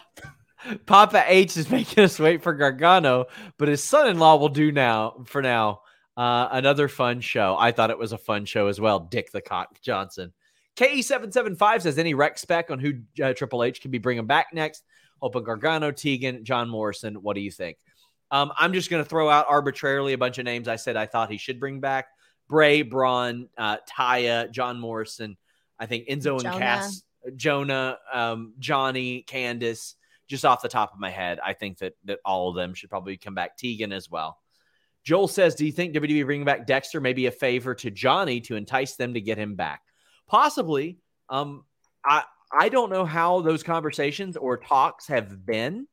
Papa H is making us wait for Gargano, but his son-in-law will do now for now. Uh, another fun show. I thought it was a fun show as well. Dick the Cock Johnson. KE775 says any rec spec on who uh, Triple H can be bringing back next. Open Gargano, Tegan, John Morrison. What do you think? Um, I'm just going to throw out arbitrarily a bunch of names I said I thought he should bring back. Bray, Braun, uh, Taya, John Morrison. I think Enzo Jonah. and Cass, Jonah, um, Johnny, Candice just off the top of my head, I think that that all of them should probably come back. Tegan as well. Joel says, "Do you think WWE bringing back Dexter may be a favor to Johnny to entice them to get him back? Possibly. Um, I I don't know how those conversations or talks have been,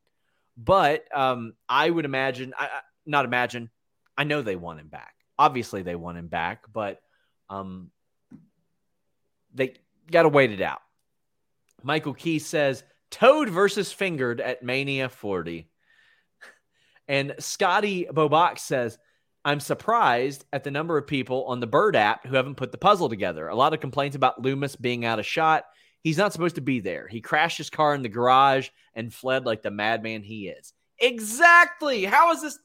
but um, I would imagine, I, not imagine, I know they want him back. Obviously, they want him back, but um, they got to wait it out." Michael Key says, Towed versus Fingered at Mania 40. And Scotty Bobach says, I'm surprised at the number of people on the Bird app who haven't put the puzzle together. A lot of complaints about Lumis being out of shot. He's not supposed to be there. He crashed his car in the garage and fled like the madman he is. Exactly. How is this?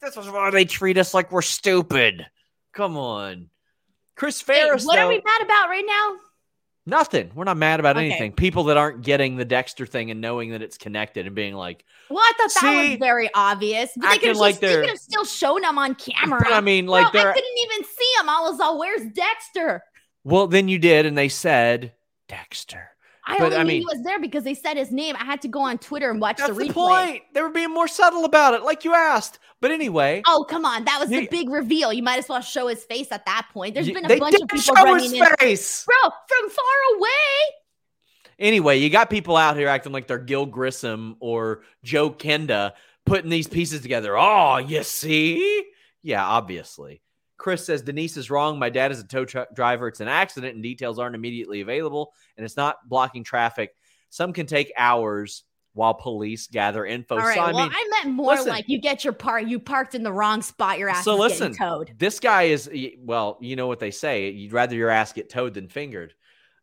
This is why they treat us like we're stupid. Come on. Chris Ferris. what though, are we mad about right now? Nothing. We're not mad about okay. anything. People that aren't getting the Dexter thing and knowing that it's connected and being like, "Well, I thought that was very obvious." But they could have like still shown them on camera. I mean, like, Bro, I couldn't even see him. I was all, "Where's Dexter?" Well, then you did, and they said Dexter. I but, only I knew mean, he was there because they said his name. I had to go on Twitter and watch the replay. The point. They were being more subtle about it, like you asked. But anyway. Oh come on, that was the big reveal. You might as well show his face at that point. There's been a bunch of people running in. Face. Bro, from far away. Anyway, you got people out here acting like they're Gil Grissom or Joe Kenda putting these pieces together. Oh, you see? Yeah, obviously. Chris says Denise is wrong. My dad is a tow truck driver. It's an accident and details aren't immediately available, and it's not blocking traffic. Some can take hours while police gather info. All right. so, I well, mean, I meant more listen. like you get your part. You parked in the wrong spot. Your ass so is listen, getting towed. this guy is well, you know what they say. You'd rather your ass get towed than fingered.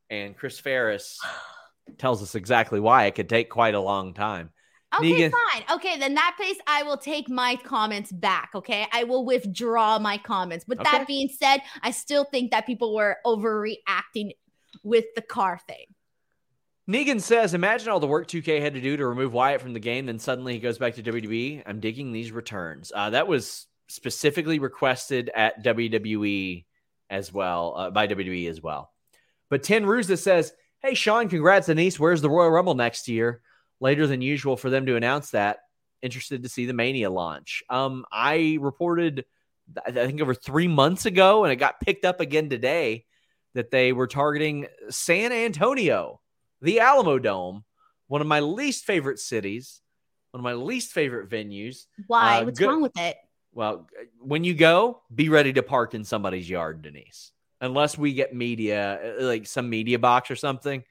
And Chris Ferris [sighs] tells us exactly why it could take quite a long time. Okay, Negan. fine. Okay, then that case, I will take my comments back. Okay, I will withdraw my comments. But Okay. that being said, I still think that people were overreacting with the car thing. Negan says, Imagine all the work 2K had to do to remove Wyatt from the game, then suddenly he goes back to WWE. I'm digging these returns. Uh, that was specifically requested at WWE as well, uh, by WWE as well. But Ten Ruza says, Hey, Sean, congrats, Denise. Where's the Royal Rumble next year? Later than usual for them to announce that. Interested to see the Mania launch. Um, I reported, I think, over three months ago, and it got picked up again today that they were targeting San Antonio the Alamodome, one of my least favorite cities, one of my least favorite venues. Why? Uh, What's good- wrong with it? Well, when you go, be ready to park in somebody's yard, Denise. Unless we get media, uh, like some media box or something,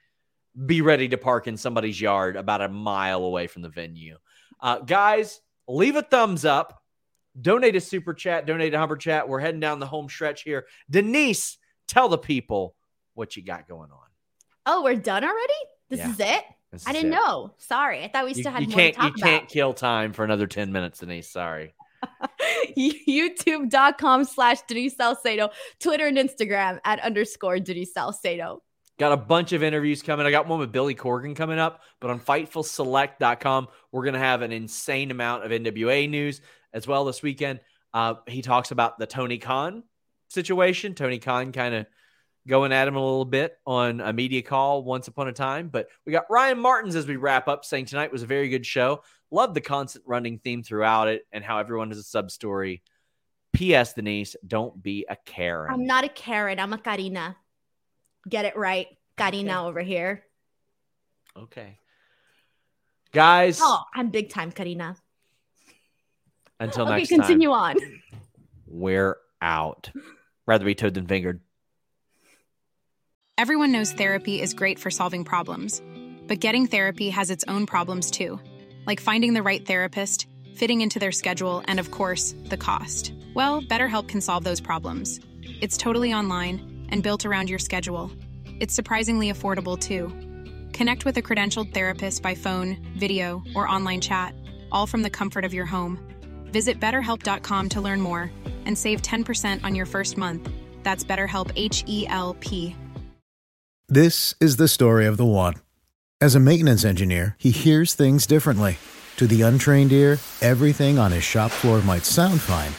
be ready to park in somebody's yard about a mile away from the venue. Uh, guys, leave a thumbs up. Donate a super chat, donate a humber chat. We're heading down the home stretch here. Denise, tell the people what you got going on. Oh, we're done already? This Yeah. is it? This I is didn't it. know. Sorry. I thought we You, still had you more can't to talk you can't kill time for another 10 minutes, Denise. Sorry. [laughs] YouTube.com slash Denise Salcedo, Twitter and Instagram at underscore Denise Salcedo. Got a bunch of interviews coming. I got one with Billy Corgan coming up, but on FightfulSelect.com, we're going to have an insane amount of NWA news as well this weekend. Uh, he talks about the Tony Khan situation. Tony Khan kind of going at him a little bit on a media call once upon a time. But we got Ryan Martins as we wrap up saying tonight was a very good show. Love the constant running theme throughout it and how everyone is a sub story. P.S. Denise, don't be a Karen. I'm not a Karen. I'm a Karina. Get it right. Karina over here. Okay. Guys, Oh, I'm big time Karina. until okay, next continue time, on. we're out. Rather be towed than fingered. Everyone knows therapy is great for solving problems, but getting therapy has its own problems too, like finding the right therapist, fitting into their schedule, and of course, the cost. Well, BetterHelp can solve those problems. It's totally online and built around your schedule. It's surprisingly affordable too. Connect with a credentialed therapist by phone, video, or online chat, all from the comfort of your home. Visit betterhelp.com to learn more and save 10% on your first month. That's BetterHelp H E L P. This is the story of the one. As a maintenance engineer, he hears things differently. To the untrained ear, everything on his shop floor might sound fine,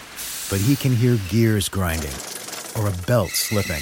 but he can hear gears grinding or a belt slipping.